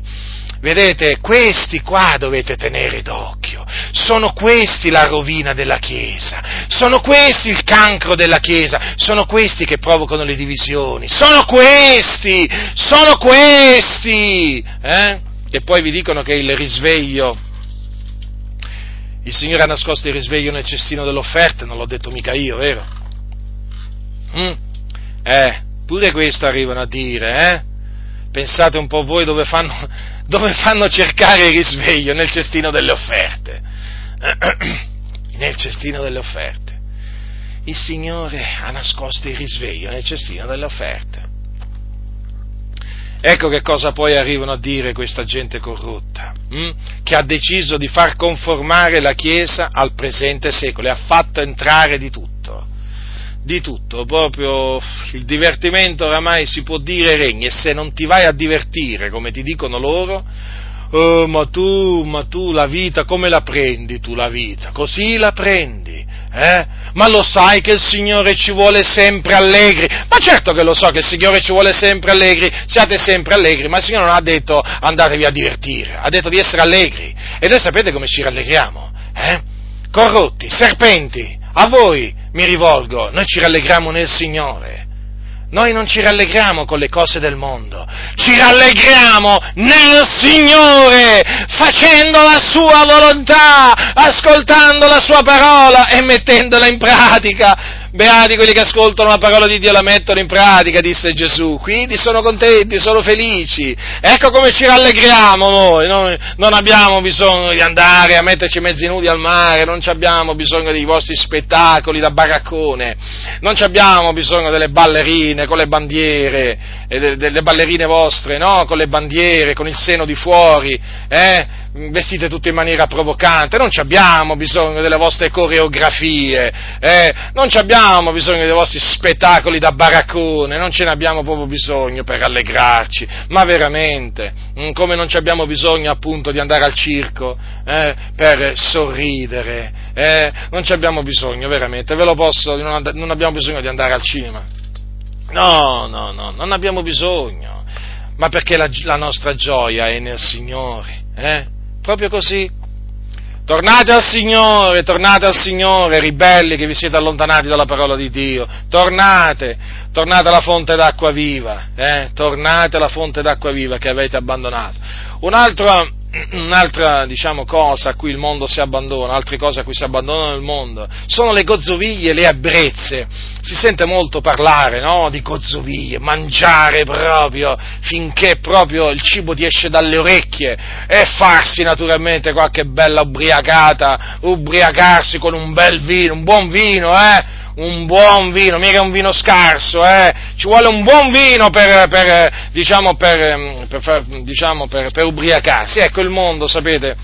Vedete, questi qua dovete tenere d'occhio, sono questi la rovina della Chiesa, sono questi il cancro della Chiesa, sono questi che provocano le divisioni, sono questi, sono questi, eh? E poi vi dicono che il risveglio, il Signore ha nascosto il risveglio nel cestino dell'offerta, non l'ho detto mica io, vero? Mm? Eh, pure questo arrivano a dire, eh? Pensate un po' voi dove fanno, dove fanno cercare il risveglio? Nel cestino delle offerte. nel cestino delle offerte. Il Signore ha nascosto il risveglio nel cestino delle offerte. Ecco che cosa poi arrivano a dire questa gente corrotta, hm? che ha deciso di far conformare la Chiesa al presente secolo e ha fatto entrare di tutto di tutto, proprio il divertimento oramai si può dire regna e se non ti vai a divertire come ti dicono loro, oh, ma tu, ma tu la vita come la prendi tu la vita? Così la prendi, eh? Ma lo sai che il Signore ci vuole sempre allegri? Ma certo che lo so che il Signore ci vuole sempre allegri, siate sempre allegri, ma il Signore non ha detto andatevi a divertire, ha detto di essere allegri. E noi sapete come ci rallegriamo? Eh? Corrotti, serpenti, a voi mi rivolgo, noi ci rallegriamo nel Signore. Noi non ci rallegriamo con le cose del mondo, ci rallegriamo nel Signore, facendo la sua volontà, ascoltando la sua parola e mettendola in pratica. Beati quelli che ascoltano la parola di Dio e la mettono in pratica, disse Gesù, quindi sono contenti, sono felici, ecco come ci rallegriamo noi, noi non abbiamo bisogno di andare a metterci mezzi nudi al mare, non abbiamo bisogno dei vostri spettacoli da baraccone, non abbiamo bisogno delle ballerine con le bandiere, eh, delle ballerine vostre, no? Con le bandiere, con il seno di fuori, eh? Vestite tutte in maniera provocante, non abbiamo bisogno delle vostre coreografie, eh? non abbiamo bisogno dei vostri spettacoli da baraccone, non ce ne abbiamo proprio bisogno per rallegrarci, ma veramente, mm, come non abbiamo bisogno appunto di andare al circo eh? per sorridere, eh? non abbiamo bisogno veramente, ve lo posso, non, non abbiamo bisogno di andare al cinema, no, no, no, non abbiamo bisogno, ma perché la, la nostra gioia è nel Signore, eh? Proprio così. Tornate al Signore, tornate al Signore, ribelli che vi siete allontanati dalla parola di Dio. Tornate, tornate alla fonte d'acqua viva, eh? tornate alla fonte d'acqua viva che avete abbandonato. Un altro, un'altra diciamo, cosa a cui il mondo si abbandona, altre cose a cui si abbandona nel mondo, sono le gozzoviglie, le ebbrezze. Si sente molto parlare no? di gozzoviglie, mangiare proprio finché proprio il cibo ti esce dalle orecchie e farsi naturalmente qualche bella ubriacata, ubriacarsi con un bel vino, un buon vino, eh? Un buon vino, mica un vino scarso, eh? ci vuole un buon vino per, per, diciamo, per, per diciamo, ubriacarsi. Ecco, il mondo, sapete,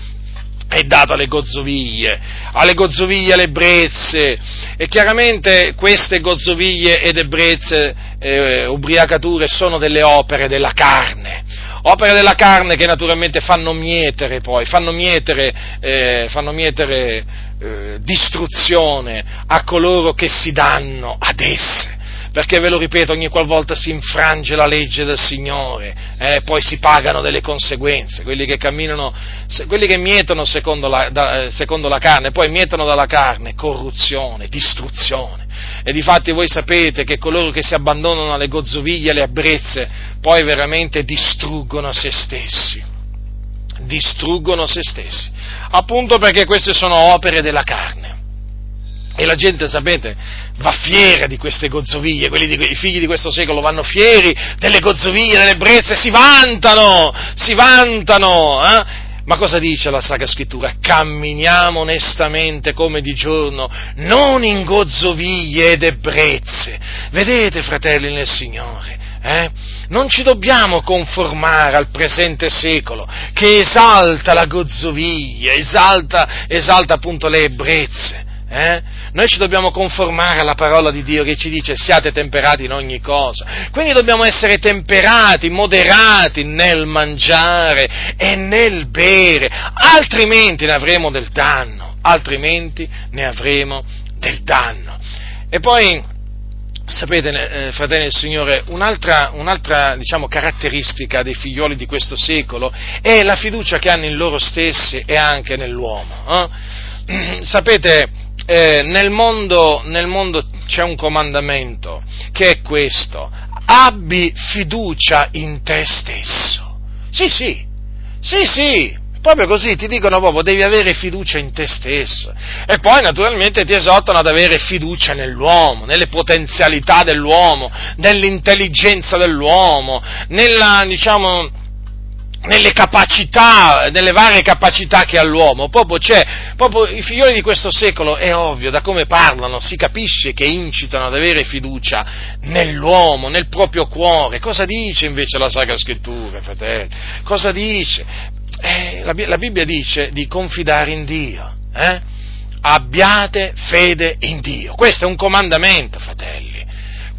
è dato alle gozzoviglie, alle gozzoviglie, alle ebbrezze, e chiaramente queste gozzoviglie ed ebbrezze, eh, ubriacature, sono delle opere della carne, opere della carne che naturalmente fanno mietere poi, fanno mietere, eh, fanno mietere eh, distruzione a coloro che si danno ad esse. Perché ve lo ripeto, ogni qualvolta si infrange la legge del Signore, eh, poi si pagano delle conseguenze. Quelli che camminano, quelli che mietono secondo la, da, eh, secondo la carne, poi mietono dalla carne corruzione, distruzione. E difatti voi sapete che coloro che si abbandonano alle gozzoviglie, alle abbrezze, poi veramente distruggono se stessi distruggono se stessi, appunto perché queste sono opere della carne. E la gente, sapete, va fiera di queste gozzoviglie, di, i figli di questo secolo vanno fieri delle gozzoviglie, delle brezze, si vantano, si vantano, eh? Ma cosa dice la Sacra Scrittura? Camminiamo onestamente come di giorno, non in gozzoviglie ed ebbrezze. Vedete, fratelli nel Signore, eh? Non ci dobbiamo conformare al presente secolo che esalta la gozzoviglia, esalta, esalta appunto le ebbrezze. Eh? Noi ci dobbiamo conformare alla parola di Dio che ci dice siate temperati in ogni cosa. Quindi dobbiamo essere temperati, moderati nel mangiare e nel bere, altrimenti ne avremo del danno, altrimenti ne avremo del danno. E poi Sapete, eh, fratelli del Signore, un'altra, un'altra diciamo, caratteristica dei figlioli di questo secolo è la fiducia che hanno in loro stessi e anche nell'uomo. Eh? Sapete, eh, nel, mondo, nel mondo c'è un comandamento che è questo, abbi fiducia in te stesso. Sì, sì, sì, sì, Proprio così ti dicono proprio devi avere fiducia in te stesso. E poi naturalmente ti esortano ad avere fiducia nell'uomo, nelle potenzialità dell'uomo, nell'intelligenza dell'uomo, nella, diciamo, nelle capacità, nelle varie capacità che ha l'uomo. Proprio c'è, proprio i figlioli di questo secolo, è ovvio, da come parlano, si capisce che incitano ad avere fiducia nell'uomo, nel proprio cuore. Cosa dice invece la Sacra Scrittura, fratelli? Cosa dice? Eh, la, la, Bibbia dice di confidare in Dio. Eh? Abbiate fede in Dio. Questo è un comandamento, fratelli.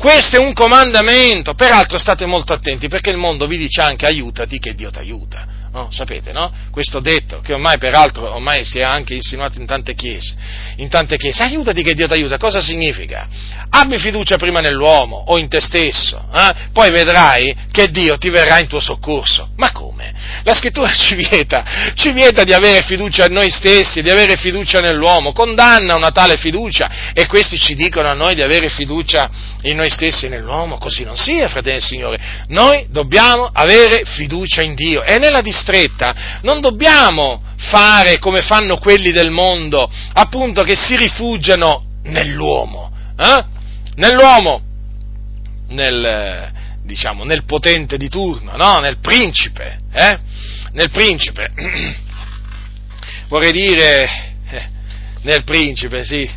Questo è un comandamento. Peraltro state molto attenti perché il mondo vi dice anche aiutati che Dio ti aiuta. No? Sapete, no? Questo detto, che ormai peraltro ormai si è anche insinuato in tante chiese, in tante chiese, aiutati che Dio ti aiuta, cosa significa? Abbi fiducia prima nell'uomo o in te stesso, eh? poi vedrai che Dio ti verrà in tuo soccorso. Ma come? La scrittura ci vieta, ci vieta di avere fiducia in noi stessi, di avere fiducia nell'uomo, condanna una tale fiducia e questi ci dicono a noi di avere fiducia in noi stessi e nell'uomo, così non sia, fratelli del Signore. Noi dobbiamo avere fiducia in Dio e nella distretta non dobbiamo fare come fanno quelli del mondo, appunto che si rifugiano nell'uomo. Eh? nell'uomo, nel, diciamo, nel potente di turno, no? nel principe, eh? nel principe, vorrei dire, eh, nel principe, sì,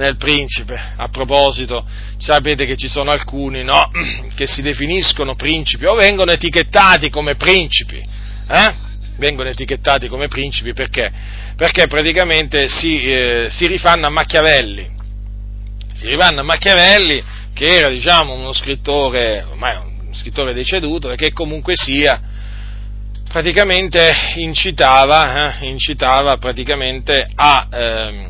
nel principe. A proposito, sapete che ci sono alcuni no, che si definiscono principi o vengono etichettati come principi. Eh? Vengono etichettati come principi perché? Perché praticamente si, eh, si rifanno a Machiavelli. Si rifanno a Machiavelli, che era diciamo, uno scrittore, ormai un scrittore deceduto, e che comunque sia, praticamente incitava, eh, incitava praticamente a, eh,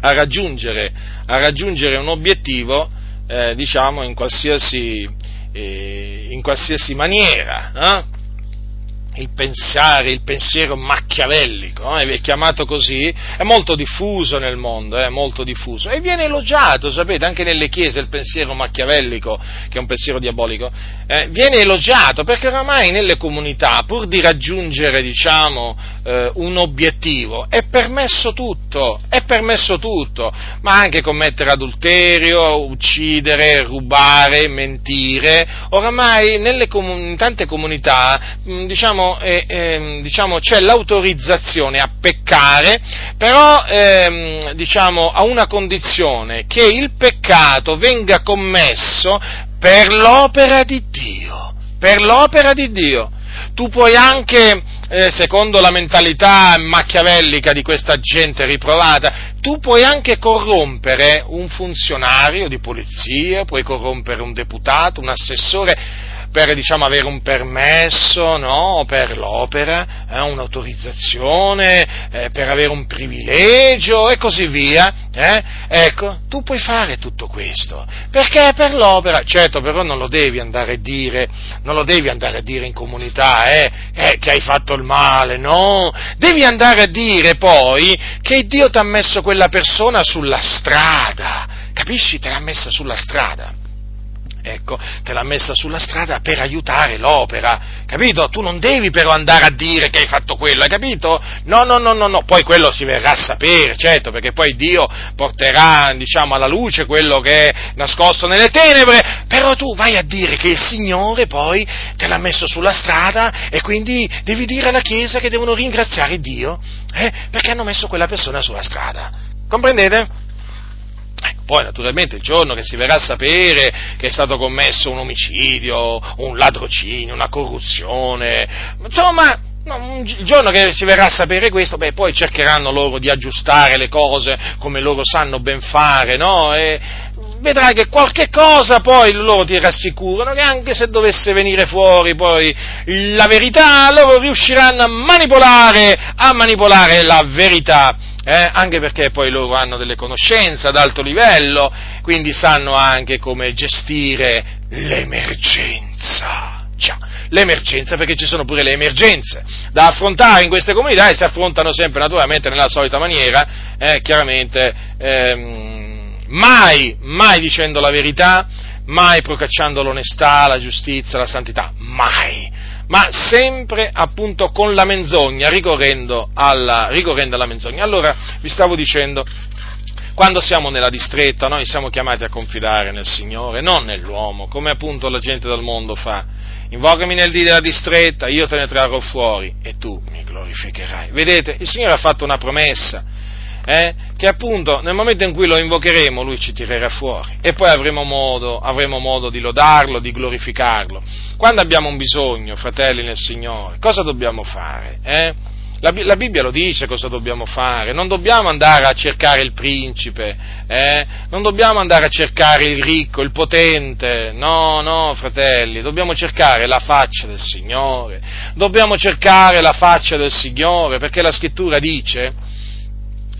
a raggiungere, a raggiungere un obiettivo, eh, diciamo, in qualsiasi, eh, in qualsiasi maniera. Eh? il pensare, il pensiero macchiavellico, eh, è chiamato così, è molto diffuso nel mondo, è molto diffuso e viene elogiato, sapete, anche nelle chiese il pensiero macchiavellico, che è un pensiero diabolico, eh, viene elogiato perché oramai nelle comunità, pur di raggiungere, diciamo, eh, un obiettivo, è permesso tutto, è permesso tutto, ma anche commettere adulterio, uccidere, rubare, mentire, oramai nelle comun- in tante comunità, mh, diciamo, eh, eh, diciamo, c'è l'autorizzazione a peccare, però ehm, diciamo, a una condizione, che il peccato venga commesso per l'opera di Dio, per l'opera di Dio. Tu puoi anche, eh, secondo la mentalità machiavellica di questa gente riprovata, tu puoi anche corrompere un funzionario di polizia, puoi corrompere un deputato, un assessore, per diciamo, avere un permesso no? per l'opera, eh, un'autorizzazione, eh, per avere un privilegio e così via. Eh? Ecco, tu puoi fare tutto questo, perché per l'opera, certo però non lo devi andare a dire, non lo devi andare a dire in comunità, eh, eh, che hai fatto il male, no, devi andare a dire poi che Dio ti ha messo quella persona sulla strada, capisci? Te l'ha messa sulla strada ecco, te l'ha messa sulla strada per aiutare l'opera, capito? Tu non devi però andare a dire che hai fatto quello, hai capito? No, no, no, no, no, poi quello si verrà a sapere, certo, perché poi Dio porterà, diciamo, alla luce quello che è nascosto nelle tenebre, però tu vai a dire che il Signore poi te l'ha messo sulla strada e quindi devi dire alla Chiesa che devono ringraziare Dio, eh, perché hanno messo quella persona sulla strada. Comprendete? Ecco, poi naturalmente il giorno che si verrà a sapere che è stato commesso un omicidio, un ladrocinio, una corruzione, insomma, il giorno che si verrà a sapere questo, beh, poi cercheranno loro di aggiustare le cose come loro sanno ben fare, no? E vedrai che qualche cosa poi loro ti rassicurano che anche se dovesse venire fuori poi la verità, loro riusciranno a manipolare, a manipolare la verità eh, anche perché poi loro hanno delle conoscenze ad alto livello, quindi sanno anche come gestire l'emergenza. Già, l'emergenza perché ci sono pure le emergenze da affrontare in queste comunità e si affrontano sempre naturalmente nella solita maniera, eh, chiaramente ehm, mai, mai dicendo la verità, mai procacciando l'onestà, la giustizia, la santità, mai ma sempre appunto con la menzogna, ricorrendo alla, ricorrendo alla menzogna. Allora, vi stavo dicendo, quando siamo nella distretta noi siamo chiamati a confidare nel Signore, non nell'uomo, come appunto la gente del mondo fa. Invocami nel dì della distretta, io te ne trarrò fuori e tu mi glorificherai. Vedete, il Signore ha fatto una promessa eh, che appunto nel momento in cui lo invocheremo lui ci tirerà fuori e poi avremo modo, avremo modo di lodarlo, di glorificarlo. Quando abbiamo un bisogno, fratelli nel Signore, cosa dobbiamo fare? Eh? La, la, Bibbia lo dice cosa dobbiamo fare, non dobbiamo andare a cercare il principe, eh? non dobbiamo andare a cercare il ricco, il potente, no, no, fratelli, dobbiamo cercare la faccia del Signore, dobbiamo cercare la faccia del Signore, perché la scrittura dice,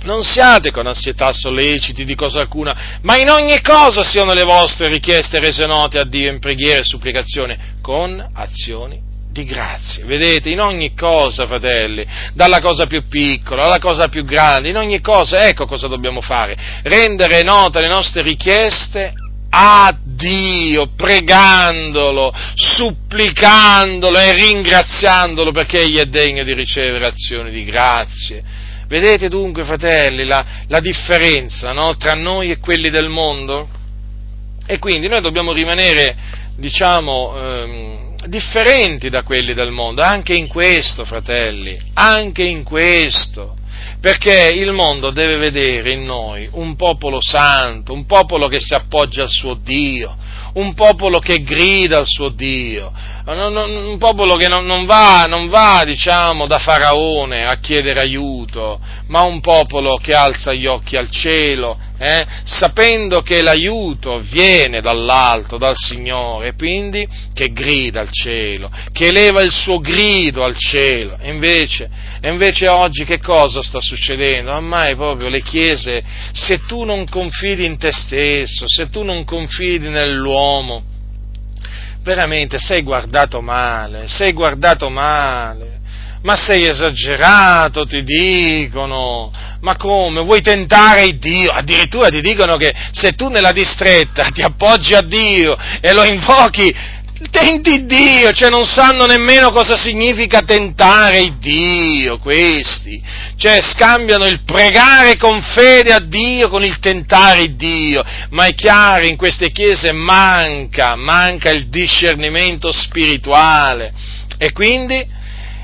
non siate con ansietà solleciti di cosa alcuna, ma in ogni cosa siano le vostre richieste rese note a Dio in preghiera e supplicazione con azioni di grazia. Vedete, in ogni cosa, fratelli, dalla cosa più piccola alla cosa più grande, in ogni cosa, ecco cosa dobbiamo fare, rendere note le nostre richieste a Dio, pregandolo, supplicandolo e ringraziandolo perché Egli è degno di ricevere azioni di grazie Vedete dunque, fratelli, la, la differenza no, tra noi e quelli del mondo? E quindi noi dobbiamo rimanere, diciamo, ehm, differenti da quelli del mondo, anche in questo, fratelli, anche in questo perché il mondo deve vedere in noi un popolo santo, un popolo che si appoggia al suo Dio, un popolo che grida al suo Dio, un popolo che non, va, non va, diciamo, da faraone a chiedere aiuto, ma un popolo che alza gli occhi al cielo, eh, sapendo che l'aiuto viene dall'alto, dal Signore, quindi che grida al cielo, che eleva il suo grido al cielo. E invece, e invece oggi che cosa sta succedendo? Ormai proprio le chiese, se tu non confidi in te stesso, se tu non confidi nell'uomo, veramente sei guardato male, sei guardato male. Ma sei esagerato, ti dicono. Ma come? Vuoi tentare Dio? Addirittura ti dicono che se tu nella distretta ti appoggi a Dio e lo invochi, tenti Dio, cioè non sanno nemmeno cosa significa tentare Dio questi, cioè scambiano il pregare con fede a Dio con il tentare Dio, ma è chiaro in queste chiese manca, manca il discernimento spirituale e quindi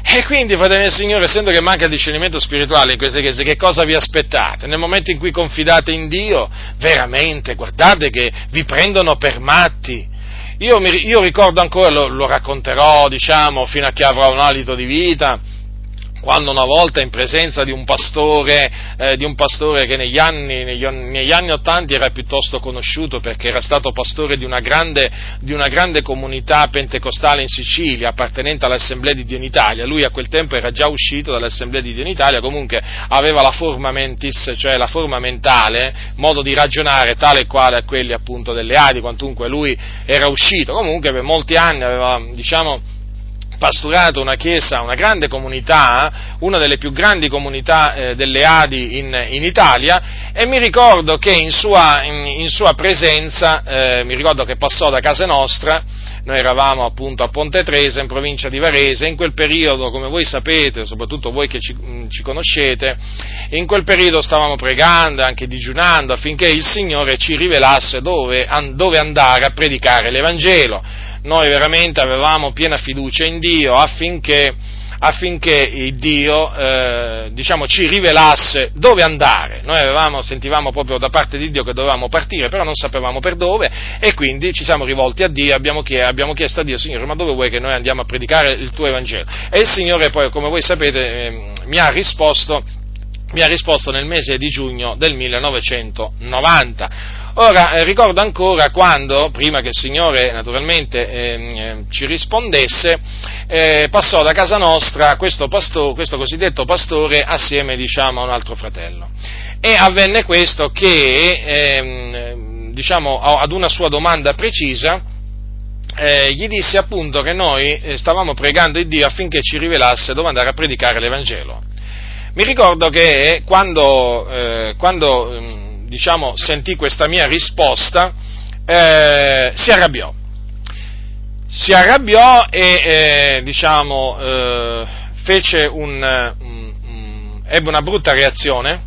e quindi, fratelli del Signore, essendo che manca il discernimento spirituale in queste chiese, che cosa vi aspettate? Nel momento in cui confidate in Dio, veramente, guardate che vi prendono per matti. Io, mi, io ricordo ancora, lo, lo racconterò, diciamo, fino a che avrò un alito di vita, quando una volta in presenza di un pastore, eh, di un pastore che negli anni, negli, anni 80 era piuttosto conosciuto perché era stato pastore di una, grande, di una grande comunità pentecostale in Sicilia, appartenente all'Assemblea di Dio in Italia, lui a quel tempo era già uscito dall'Assemblea di Dio in Italia, comunque aveva la forma mentis, cioè la forma mentale, modo di ragionare tale e quale a quelli appunto delle Adi, quantunque lui era uscito, comunque per molti anni aveva, diciamo, pasturato una chiesa, una grande comunità, una delle più grandi comunità eh, delle Adi in, in, Italia e mi ricordo che in sua, in, in sua presenza, eh, mi ricordo che passò da casa nostra, noi eravamo appunto a Ponte Tresa in provincia di Varese, in quel periodo, come voi sapete, soprattutto voi che ci, mm, ci conoscete, in quel periodo stavamo pregando, anche digiunando affinché il Signore ci rivelasse dove, dove andare a predicare l'Evangelo noi veramente avevamo piena fiducia in Dio affinché, affinché Dio eh, diciamo, ci rivelasse dove andare. Noi avevamo, sentivamo proprio da parte di Dio che dovevamo partire, però non sapevamo per dove e quindi ci siamo rivolti a Dio, abbiamo chiesto, abbiamo chiesto a Dio, Signore, ma dove vuoi che noi andiamo a predicare il tuo Evangelo? E il Signore poi, come voi sapete, eh, mi ha risposto mi ha risposto nel mese di giugno del 1990. Ora, eh, ricordo ancora quando, prima che il Signore naturalmente eh, ci rispondesse, eh, passò da casa nostra questo, pastore, questo cosiddetto pastore assieme diciamo, a un altro fratello. E avvenne questo che, ehm, diciamo, ad una sua domanda precisa, eh, gli disse appunto che noi eh, stavamo pregando il Dio affinché ci rivelasse dove andare a predicare l'Evangelo. Mi ricordo che quando, eh, quando ehm, diciamo, sentì questa mia risposta, eh, si arrabbiò. Si arrabbiò e, eh, diciamo, eh, fece un, un, un, ebbe una brutta reazione,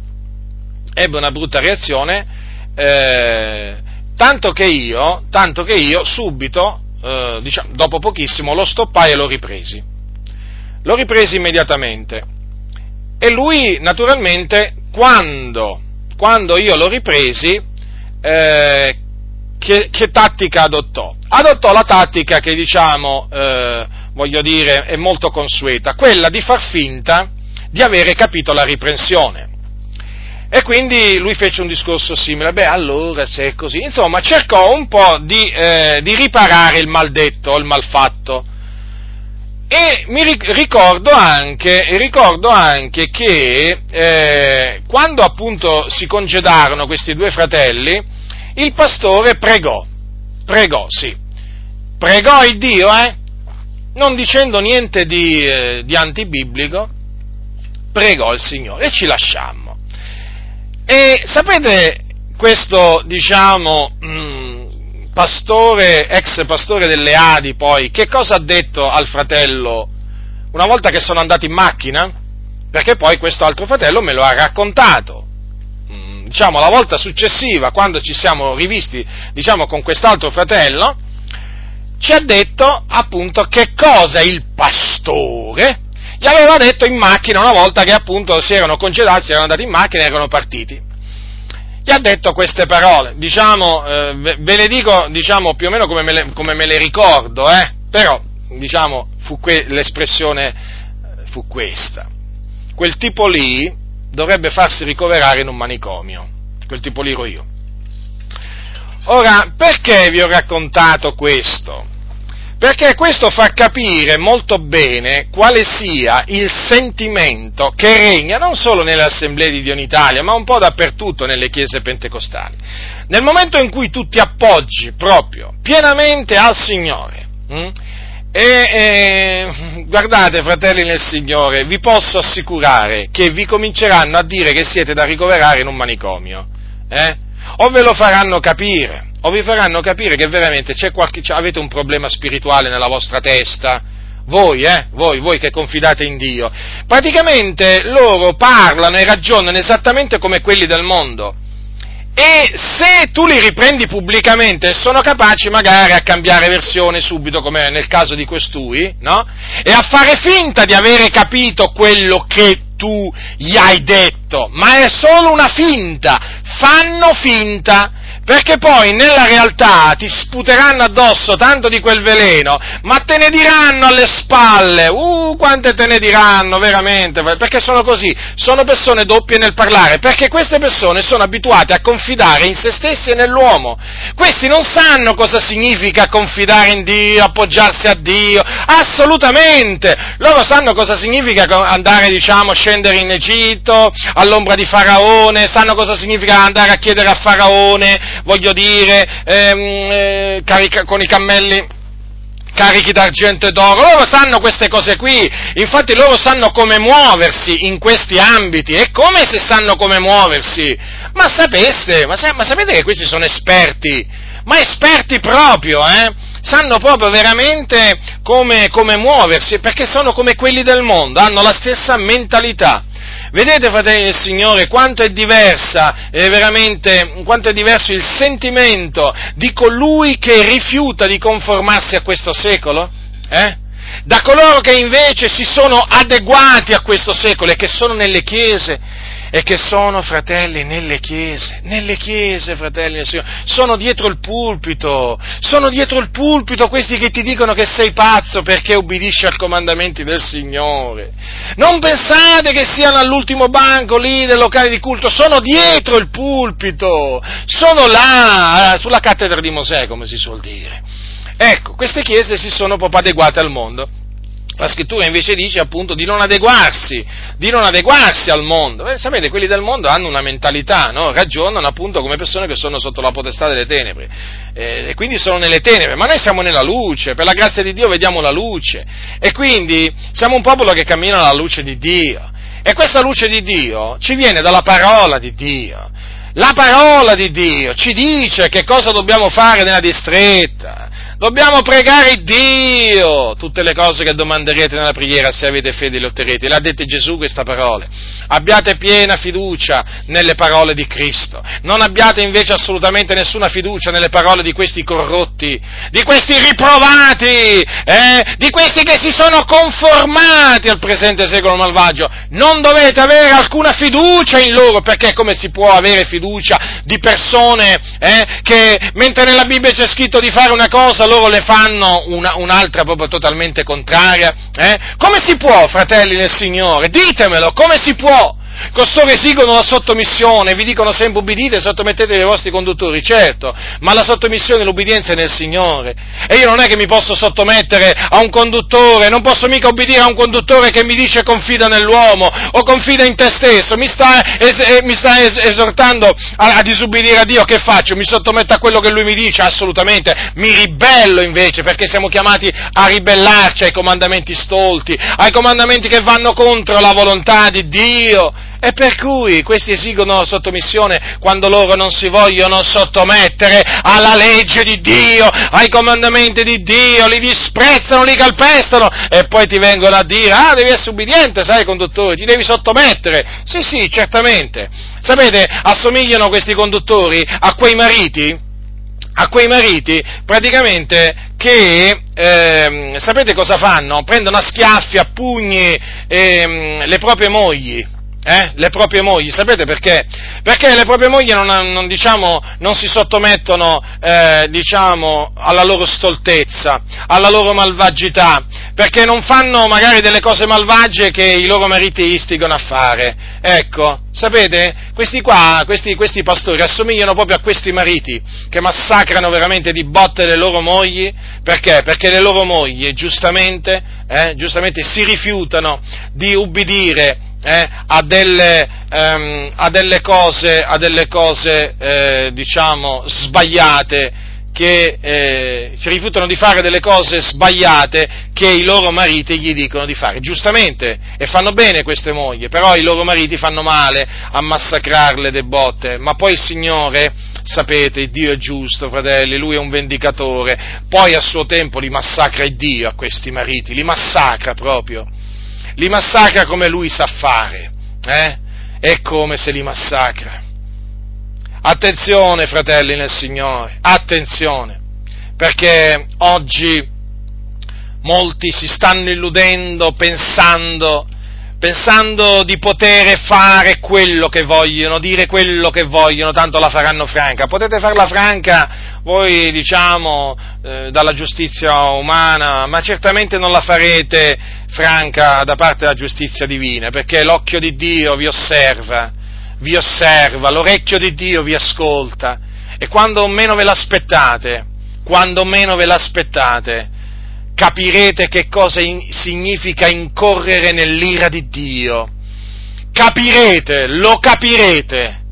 ebbe una brutta reazione, eh, tanto che io, tanto che io subito, eh, diciamo, dopo pochissimo, lo stoppai e lo ripresi. Lo ripresi immediatamente. E lui, naturalmente, quando quando io lo ripresi, eh, che, che, tattica adottò? Adottò la tattica che diciamo, eh, voglio dire, è molto consueta, quella di far finta di avere capito la riprensione. E quindi lui fece un discorso simile, beh allora se è così, insomma cercò un po' di, eh, di riparare il maldetto, il malfatto, e mi ricordo anche, ricordo anche che eh, quando appunto si congedarono questi due fratelli, il pastore pregò, pregò, sì, pregò il Dio, eh, non dicendo niente di, eh, di antibiblico, pregò il Signore e ci lasciammo. E sapete questo, diciamo, mh, mm, pastore, ex pastore delle Adi poi, che cosa ha detto al fratello una volta che sono andati in macchina? Perché poi questo altro fratello me lo ha raccontato. Mm, diciamo, la volta successiva, quando ci siamo rivisti, diciamo, con quest'altro fratello, ci ha detto appunto che cosa il pastore gli aveva detto in macchina una volta che appunto si erano congedati, si erano andati in macchina e erano partiti. Gli ha detto queste parole, diciamo, eh, ve le dico diciamo, più o meno come me le, come me le ricordo, eh? però diciamo, fu que- l'espressione eh, fu questa. Quel tipo lì dovrebbe farsi ricoverare in un manicomio, quel tipo lì ero io. Ora, perché vi ho raccontato questo? Perché questo fa capire molto bene quale sia il sentimento che regna non solo nelle assemblee di Dio in Italia, ma un po' dappertutto nelle chiese pentecostali. Nel momento in cui tu ti appoggi proprio pienamente al Signore, mh, hm, e, e, guardate, fratelli nel Signore, vi posso assicurare che vi cominceranno a dire che siete da ricoverare in un manicomio, eh? o ve lo faranno capire, o vi faranno capire che veramente qualche, avete un problema spirituale nella vostra testa, voi, eh, voi, voi che confidate in Dio. Praticamente loro parlano e ragionano esattamente come quelli del mondo. E se tu li riprendi pubblicamente, sono capaci magari a cambiare versione subito, come nel caso di costui, no? E a fare finta di avere capito quello che tu gli hai detto, ma è solo una finta, fanno finta perché poi nella realtà ti sputeranno addosso tanto di quel veleno, ma te ne diranno alle spalle, uh, quante te ne diranno veramente, perché sono così, sono persone doppie nel parlare, perché queste persone sono abituate a confidare in se stessi e nell'uomo, questi non sanno cosa significa confidare in Dio, appoggiarsi a Dio, assolutamente, loro sanno cosa significa andare, diciamo, scendere in Egitto, all'ombra di Faraone, sanno cosa significa andare a chiedere a Faraone, voglio dire, ehm, eh, carica, con i cammelli carichi d'argento e d'oro, loro sanno queste cose qui, infatti loro sanno come muoversi in questi ambiti, e come se sanno come muoversi? Ma sapeste, ma, sa, ma sapete che questi sono esperti, ma esperti proprio, eh? Sanno proprio veramente come, come muoversi, perché sono come quelli del mondo, hanno la stessa mentalità. Vedete, fratelli del Signore, quanto è diversa, eh, veramente, quanto è diverso il sentimento di colui che rifiuta di conformarsi a questo secolo? Eh? Da coloro che invece si sono adeguati a questo secolo e che sono nelle chiese e che sono fratelli nelle chiese, nelle chiese, fratelli del Signore, sono dietro il pulpito, sono dietro il pulpito questi che ti dicono che sei pazzo perché ubbidisci ai comandamenti del Signore. Non pensate che siano all'ultimo banco lì del locale di culto, sono dietro il pulpito, sono là, eh, sulla cattedra di Mosè, come si suol dire. Ecco, queste chiese si sono proprio adeguate al mondo la scrittura invece dice appunto di non adeguarsi, di non adeguarsi al mondo. Eh, sapete, quelli del mondo hanno una mentalità, no? ragionano appunto come persone che sono sotto la potestà delle tenebre eh, e quindi sono nelle tenebre, ma noi siamo nella luce, per la grazia di Dio vediamo la luce e quindi siamo un popolo che cammina alla luce di Dio e questa luce di Dio ci viene dalla parola di Dio. La parola di Dio ci dice che cosa dobbiamo fare nella distretta, Dobbiamo pregare Dio. Tutte le cose che domanderete nella preghiera, se avete fede, le otterrete. L'ha detto Gesù questa parola. Abbiate piena fiducia nelle parole di Cristo. Non abbiate invece assolutamente nessuna fiducia nelle parole di questi corrotti, di questi riprovati, eh, di questi che si sono conformati al presente secolo malvagio. Non dovete avere alcuna fiducia in loro, perché come si può avere fiducia di persone eh, che mentre nella Bibbia c'è scritto di fare una cosa, loro le fanno una, un'altra proprio totalmente contraria? Eh? Come si può, fratelli del Signore? Ditemelo, come si può? Costoro esigono la sottomissione, vi dicono sempre ubbidite sottomettetevi ai vostri conduttori, certo, ma la sottomissione e l'ubbidienza è nel Signore. E io non è che mi posso sottomettere a un conduttore, non posso mica ubbidire a un conduttore che mi dice confida nell'uomo o confida in te stesso, mi sta, es- mi sta es- esortando a-, a disubbidire a Dio, che faccio? Mi sottometto a quello che lui mi dice? Assolutamente, mi ribello invece perché siamo chiamati a ribellarci ai comandamenti stolti, ai comandamenti che vanno contro la volontà di Dio. E per cui questi esigono sottomissione quando loro non si vogliono sottomettere alla legge di Dio, ai comandamenti di Dio, li disprezzano, li calpestano e poi ti vengono a dire, ah devi essere ubbidiente, sai conduttore, ti devi sottomettere. Sì, sì, certamente. Sapete, assomigliano questi conduttori a quei mariti a quei mariti praticamente che eh, sapete cosa fanno? Prendono a schiaffi, a pugni eh, le proprie mogli eh? le proprie mogli, sapete perché? Perché le proprie mogli non, non, diciamo, non si sottomettono eh, diciamo, alla loro stoltezza, alla loro malvagità, perché non fanno magari delle cose malvagie che i loro mariti istigano a fare. Ecco, sapete, questi qua, questi, questi pastori assomigliano proprio a questi mariti che massacrano veramente di botte le loro mogli, perché? Perché le loro mogli giustamente, eh, giustamente si rifiutano di ubbidire eh, a, delle, ehm, a, delle, cose, a delle cose eh, diciamo, sbagliate, che eh, si rifiutano di fare delle cose sbagliate che i loro mariti gli dicono di fare, giustamente, e fanno bene queste mogli, però i loro mariti fanno male a massacrarle de botte, ma poi il Signore, sapete, Dio è giusto, fratelli, Lui è un vendicatore, poi a suo tempo li massacra Dio a questi mariti, li massacra proprio li massacra come lui sa fare, eh? È come se li massacra. Attenzione, fratelli nel Signore, attenzione, perché oggi molti si stanno illudendo pensando, pensando di poter fare quello che vogliono, dire quello che vogliono, tanto la faranno franca. Potete farla franca voi, diciamo, eh, dalla giustizia umana, ma certamente non la farete franca da parte della giustizia divina, perché l'occhio di Dio vi osserva, vi osserva, l'orecchio di Dio vi ascolta e quando meno ve l'aspettate, quando meno ve l'aspettate, capirete che cosa in, significa incorrere nell'ira di Dio. Capirete, lo capirete,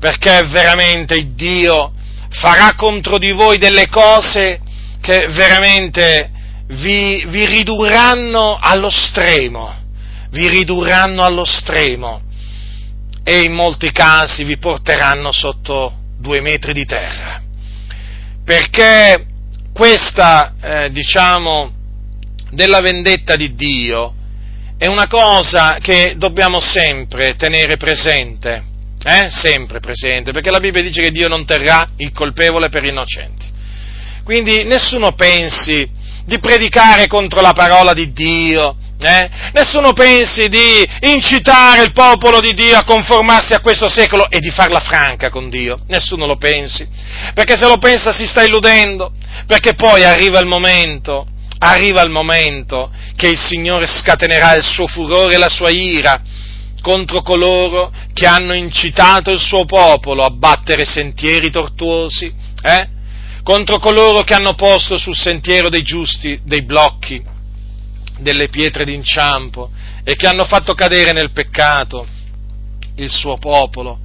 perché veramente Dio farà contro di voi delle cose che veramente vi, vi ridurranno allo stremo, vi ridurranno allo stremo e in molti casi vi porteranno sotto due metri di terra. Perché questa, eh, diciamo, della vendetta di Dio è una cosa che dobbiamo sempre tenere presente, eh? sempre presente, perché la Bibbia dice che Dio non terrà il colpevole per innocenti. Quindi nessuno pensi di predicare contro la parola di Dio, eh? Nessuno pensi di incitare il popolo di Dio a conformarsi a questo secolo e di farla franca con Dio. Nessuno lo pensi. Perché se lo pensa si sta illudendo. Perché poi arriva il momento, arriva il momento che il Signore scatenerà il suo furore e la sua ira contro coloro che hanno incitato il suo popolo a battere sentieri tortuosi, eh? contro coloro che hanno posto sul sentiero dei giusti dei blocchi, delle pietre d'inciampo e che hanno fatto cadere nel peccato il suo popolo.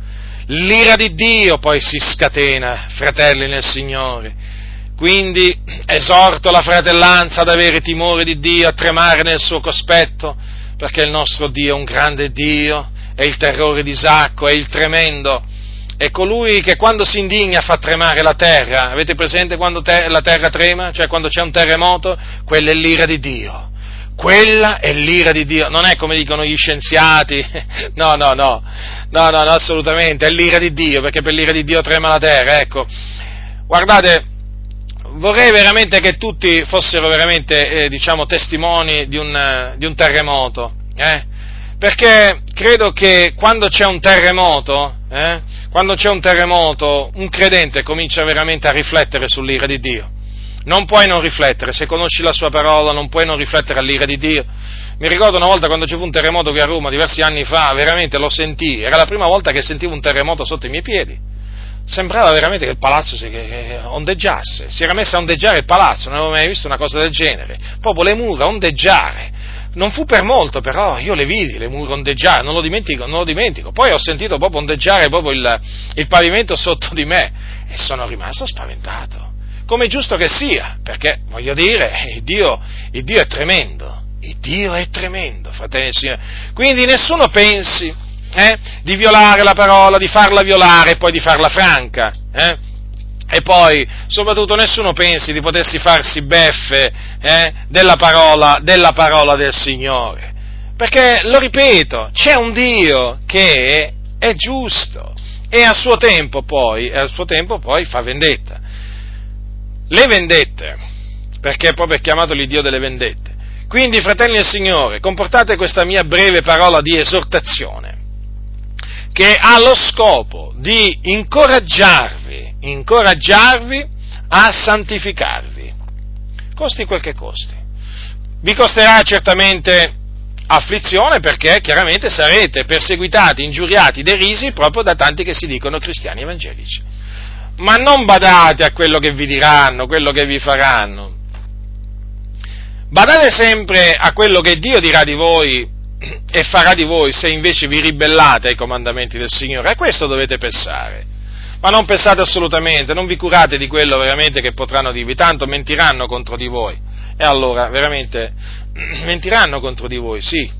L'ira di Dio poi si scatena, fratelli nel Signore. Quindi esorto la fratellanza ad avere timore di Dio, a tremare nel suo cospetto, perché il nostro Dio è un grande Dio, è il terrore di Isacco, è il tremendo è colui che quando si indigna fa tremare la terra. Avete presente quando te- la terra trema? Cioè quando c'è un terremoto? Quella è l'ira di Dio. Quella è l'ira di Dio. Non è come dicono gli scienziati. No, no, no. No, no, assolutamente. È l'ira di Dio, perché per l'ira di Dio trema la terra. Ecco. Guardate, vorrei veramente che tutti fossero veramente, eh, diciamo, testimoni di un, di un terremoto. Eh? Perché credo che quando c'è un terremoto, eh, quando c'è un terremoto, un credente comincia veramente a riflettere sull'ira di Dio. Non puoi non riflettere, se conosci la sua parola non puoi non riflettere all'ira di Dio. Mi ricordo una volta quando ci fu un terremoto qui a Roma, diversi anni fa, veramente lo sentii, era la prima volta che sentivo un terremoto sotto i miei piedi. Sembrava veramente che il palazzo si ondeggiasse, si era messo a ondeggiare il palazzo, non avevo mai visto una cosa del genere, proprio le mura ondeggiare non fu per molto, però io le vidi, le mura ondeggiare, non lo dimentico, non lo dimentico. Poi ho sentito proprio ondeggiare proprio il, il pavimento sotto di me e sono rimasto spaventato. Come è giusto che sia, perché voglio dire, il Dio, il Dio è tremendo, il Dio è tremendo, fratelli e signori. Quindi nessuno pensi eh, di violare la parola, di farla violare e poi di farla franca. Eh? E poi, soprattutto, nessuno pensi di potersi farsi beffe eh, della, parola, della parola del Signore. Perché, lo ripeto, c'è un Dio che è giusto e a suo tempo poi, a suo tempo poi fa vendetta. Le vendette, perché proprio è chiamato l'Iddio delle vendette. Quindi, fratelli del Signore, comportate questa mia breve parola di esortazione, che ha lo scopo di incoraggiarvi, incoraggiarvi a santificarvi, costi quel che costi. Vi costerà certamente afflizione perché chiaramente sarete perseguitati, ingiuriati, derisi proprio da tanti che si dicono cristiani evangelici. Ma non badate a quello che vi diranno, quello che vi faranno. Badate sempre a quello che Dio dirà di voi e farà di voi se invece vi ribellate ai comandamenti del Signore. A questo dovete pensare. Ma non pensate assolutamente, non vi curate di quello veramente che potranno dirvi, tanto mentiranno contro di voi. E allora veramente mentiranno contro di voi, sì,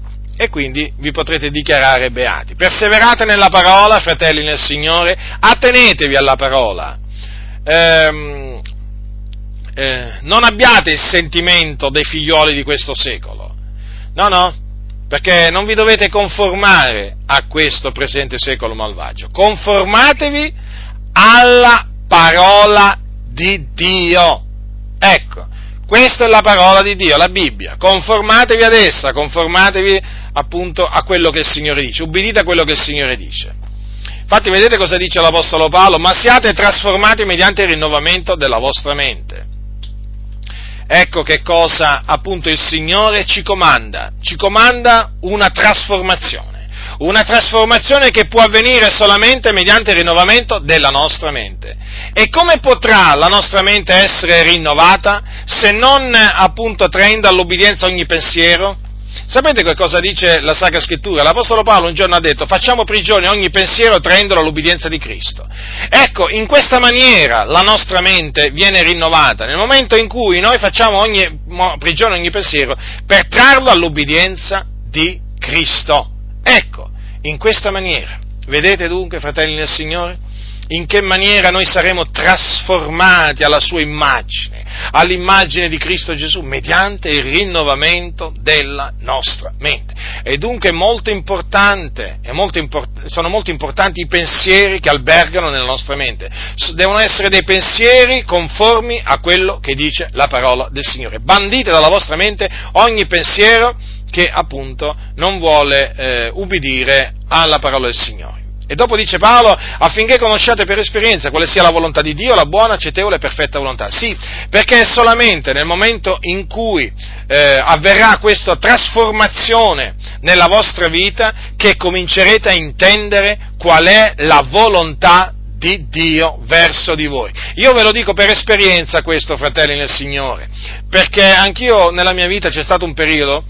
e quindi vi potrete dichiarare beati. Perseverate nella parola, fratelli nel Signore, attenetevi alla parola. Ehm, eh, non abbiate il sentimento dei figlioli di questo secolo. No, no, perché non vi dovete conformare a questo presente secolo malvagio. Conformatevi alla parola di Dio. Ecco, questa è la parola di Dio, la Bibbia. Conformatevi ad essa, conformatevi appunto a quello che il Signore dice, ubbidite a quello che il Signore dice. Infatti vedete cosa dice l'Apostolo Paolo? Ma siate trasformati mediante il rinnovamento della vostra mente. Ecco che cosa appunto il Signore ci comanda. Ci comanda una trasformazione una trasformazione che può avvenire solamente mediante il rinnovamento della nostra mente. E come potrà la nostra mente essere rinnovata se non appunto traendo all'obbedienza ogni pensiero? Sapete che cosa dice la Sacra Scrittura? L'Apostolo Paolo un giorno ha detto facciamo prigione ogni pensiero traendolo all'obbedienza di Cristo. Ecco, in questa maniera la nostra mente viene rinnovata, nel momento in cui noi facciamo ogni, prigione ogni pensiero per trarlo all'obbedienza di Cristo. Ecco, in questa maniera. Vedete dunque, fratelli del Signore, in che maniera noi saremo trasformati alla sua immagine, all'immagine di Cristo Gesù, mediante il rinnovamento della nostra mente. E dunque è molto molto import- sono molto importanti i pensieri che albergano nella nostra mente. Devono essere dei pensieri conformi a quello che dice la parola del Signore. Bandite dalla vostra mente ogni pensiero che appunto non vuole eh, ubbidire alla parola del Signore. E dopo dice Paolo, affinché conosciate per esperienza quale sia la volontà di Dio, la buona, accettevole e perfetta volontà. Sì, perché è solamente nel momento in cui eh, avverrà questa trasformazione nella vostra vita che comincerete a intendere qual è la volontà di Dio verso di voi. Io ve lo dico per esperienza questo, fratelli nel Signore, perché anch'io nella mia vita c'è stato un periodo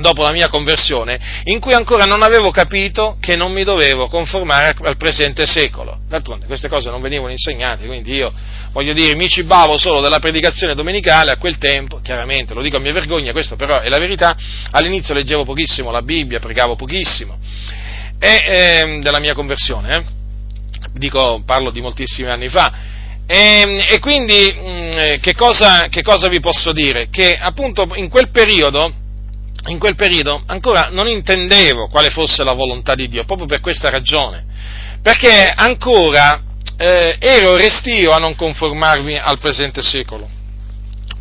dopo la mia conversione, in cui ancora non avevo capito che non mi dovevo conformare al presente secolo. D'altronde queste cose non venivano insegnate, quindi io, voglio dire, mi cibavo solo della predicazione domenicale a quel tempo, chiaramente, lo dico a mia vergogna, questo però è la verità, all'inizio leggevo pochissimo la Bibbia, pregavo pochissimo, e, eh, della mia conversione, eh. dico, parlo di moltissimi anni fa, e, e quindi mh, mm, che, cosa, che cosa vi posso dire? Che appunto in quel periodo, in quel periodo ancora non intendevo quale fosse la volontà di Dio, proprio per questa ragione, perché ancora eh, ero restio a non conformarmi al presente secolo,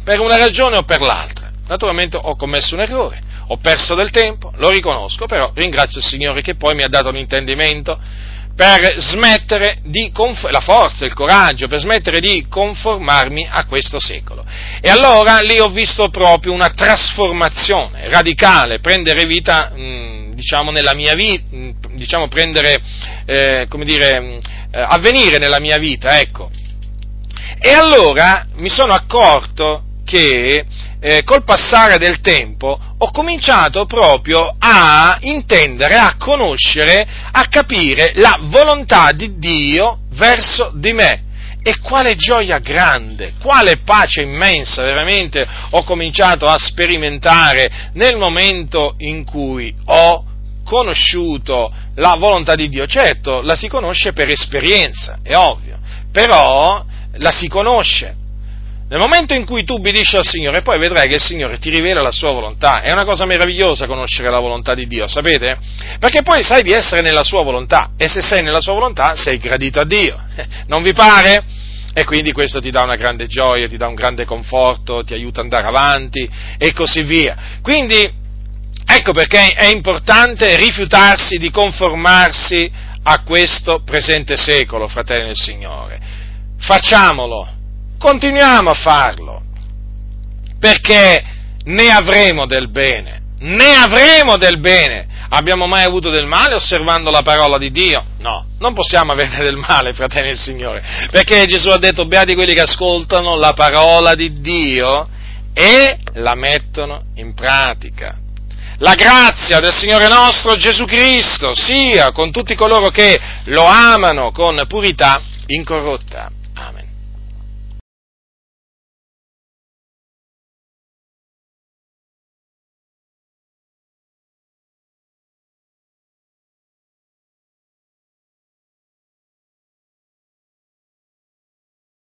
per una ragione o per l'altra. Naturalmente ho commesso un errore, ho perso del tempo, lo riconosco, però ringrazio il Signore che poi mi ha dato l'intendimento per smettere di, la forza, il coraggio, per smettere di conformarmi a questo secolo. E allora lì ho visto proprio una trasformazione radicale, prendere vita, mh, diciamo, nella mia vita, diciamo, prendere, eh, come dire, mh, eh, avvenire nella mia vita, ecco. E allora mi sono accorto che eh, col passare del tempo ho cominciato proprio a intendere, a conoscere, a capire la volontà di Dio verso di me. E quale gioia grande, quale pace immensa veramente ho cominciato a sperimentare nel momento in cui ho conosciuto la volontà di Dio. Certo, la si conosce per esperienza, è ovvio, però la si conosce Nel momento in cui tu ubbidisci al Signore, poi vedrai che il Signore ti rivela la sua volontà. È una cosa meravigliosa conoscere la volontà di Dio, sapete? Perché poi sai di essere nella sua volontà e se sei nella sua volontà sei gradito a Dio. Non vi pare? E quindi questo ti dà una grande gioia, ti dà un grande conforto, ti aiuta ad andare avanti e così via. Quindi ecco perché è importante rifiutarsi di conformarsi a questo presente secolo, fratelli del Signore. Facciamolo, continuiamo a farlo, perché ne avremo del bene, ne avremo del bene. Abbiamo mai avuto del male osservando la parola di Dio? No, non possiamo avere del male, fratelli del Signore, perché Gesù ha detto, beati quelli che ascoltano la parola di Dio e la mettono in pratica. La grazia del Signore nostro Gesù Cristo sia con tutti coloro che lo amano con purità incorrotta.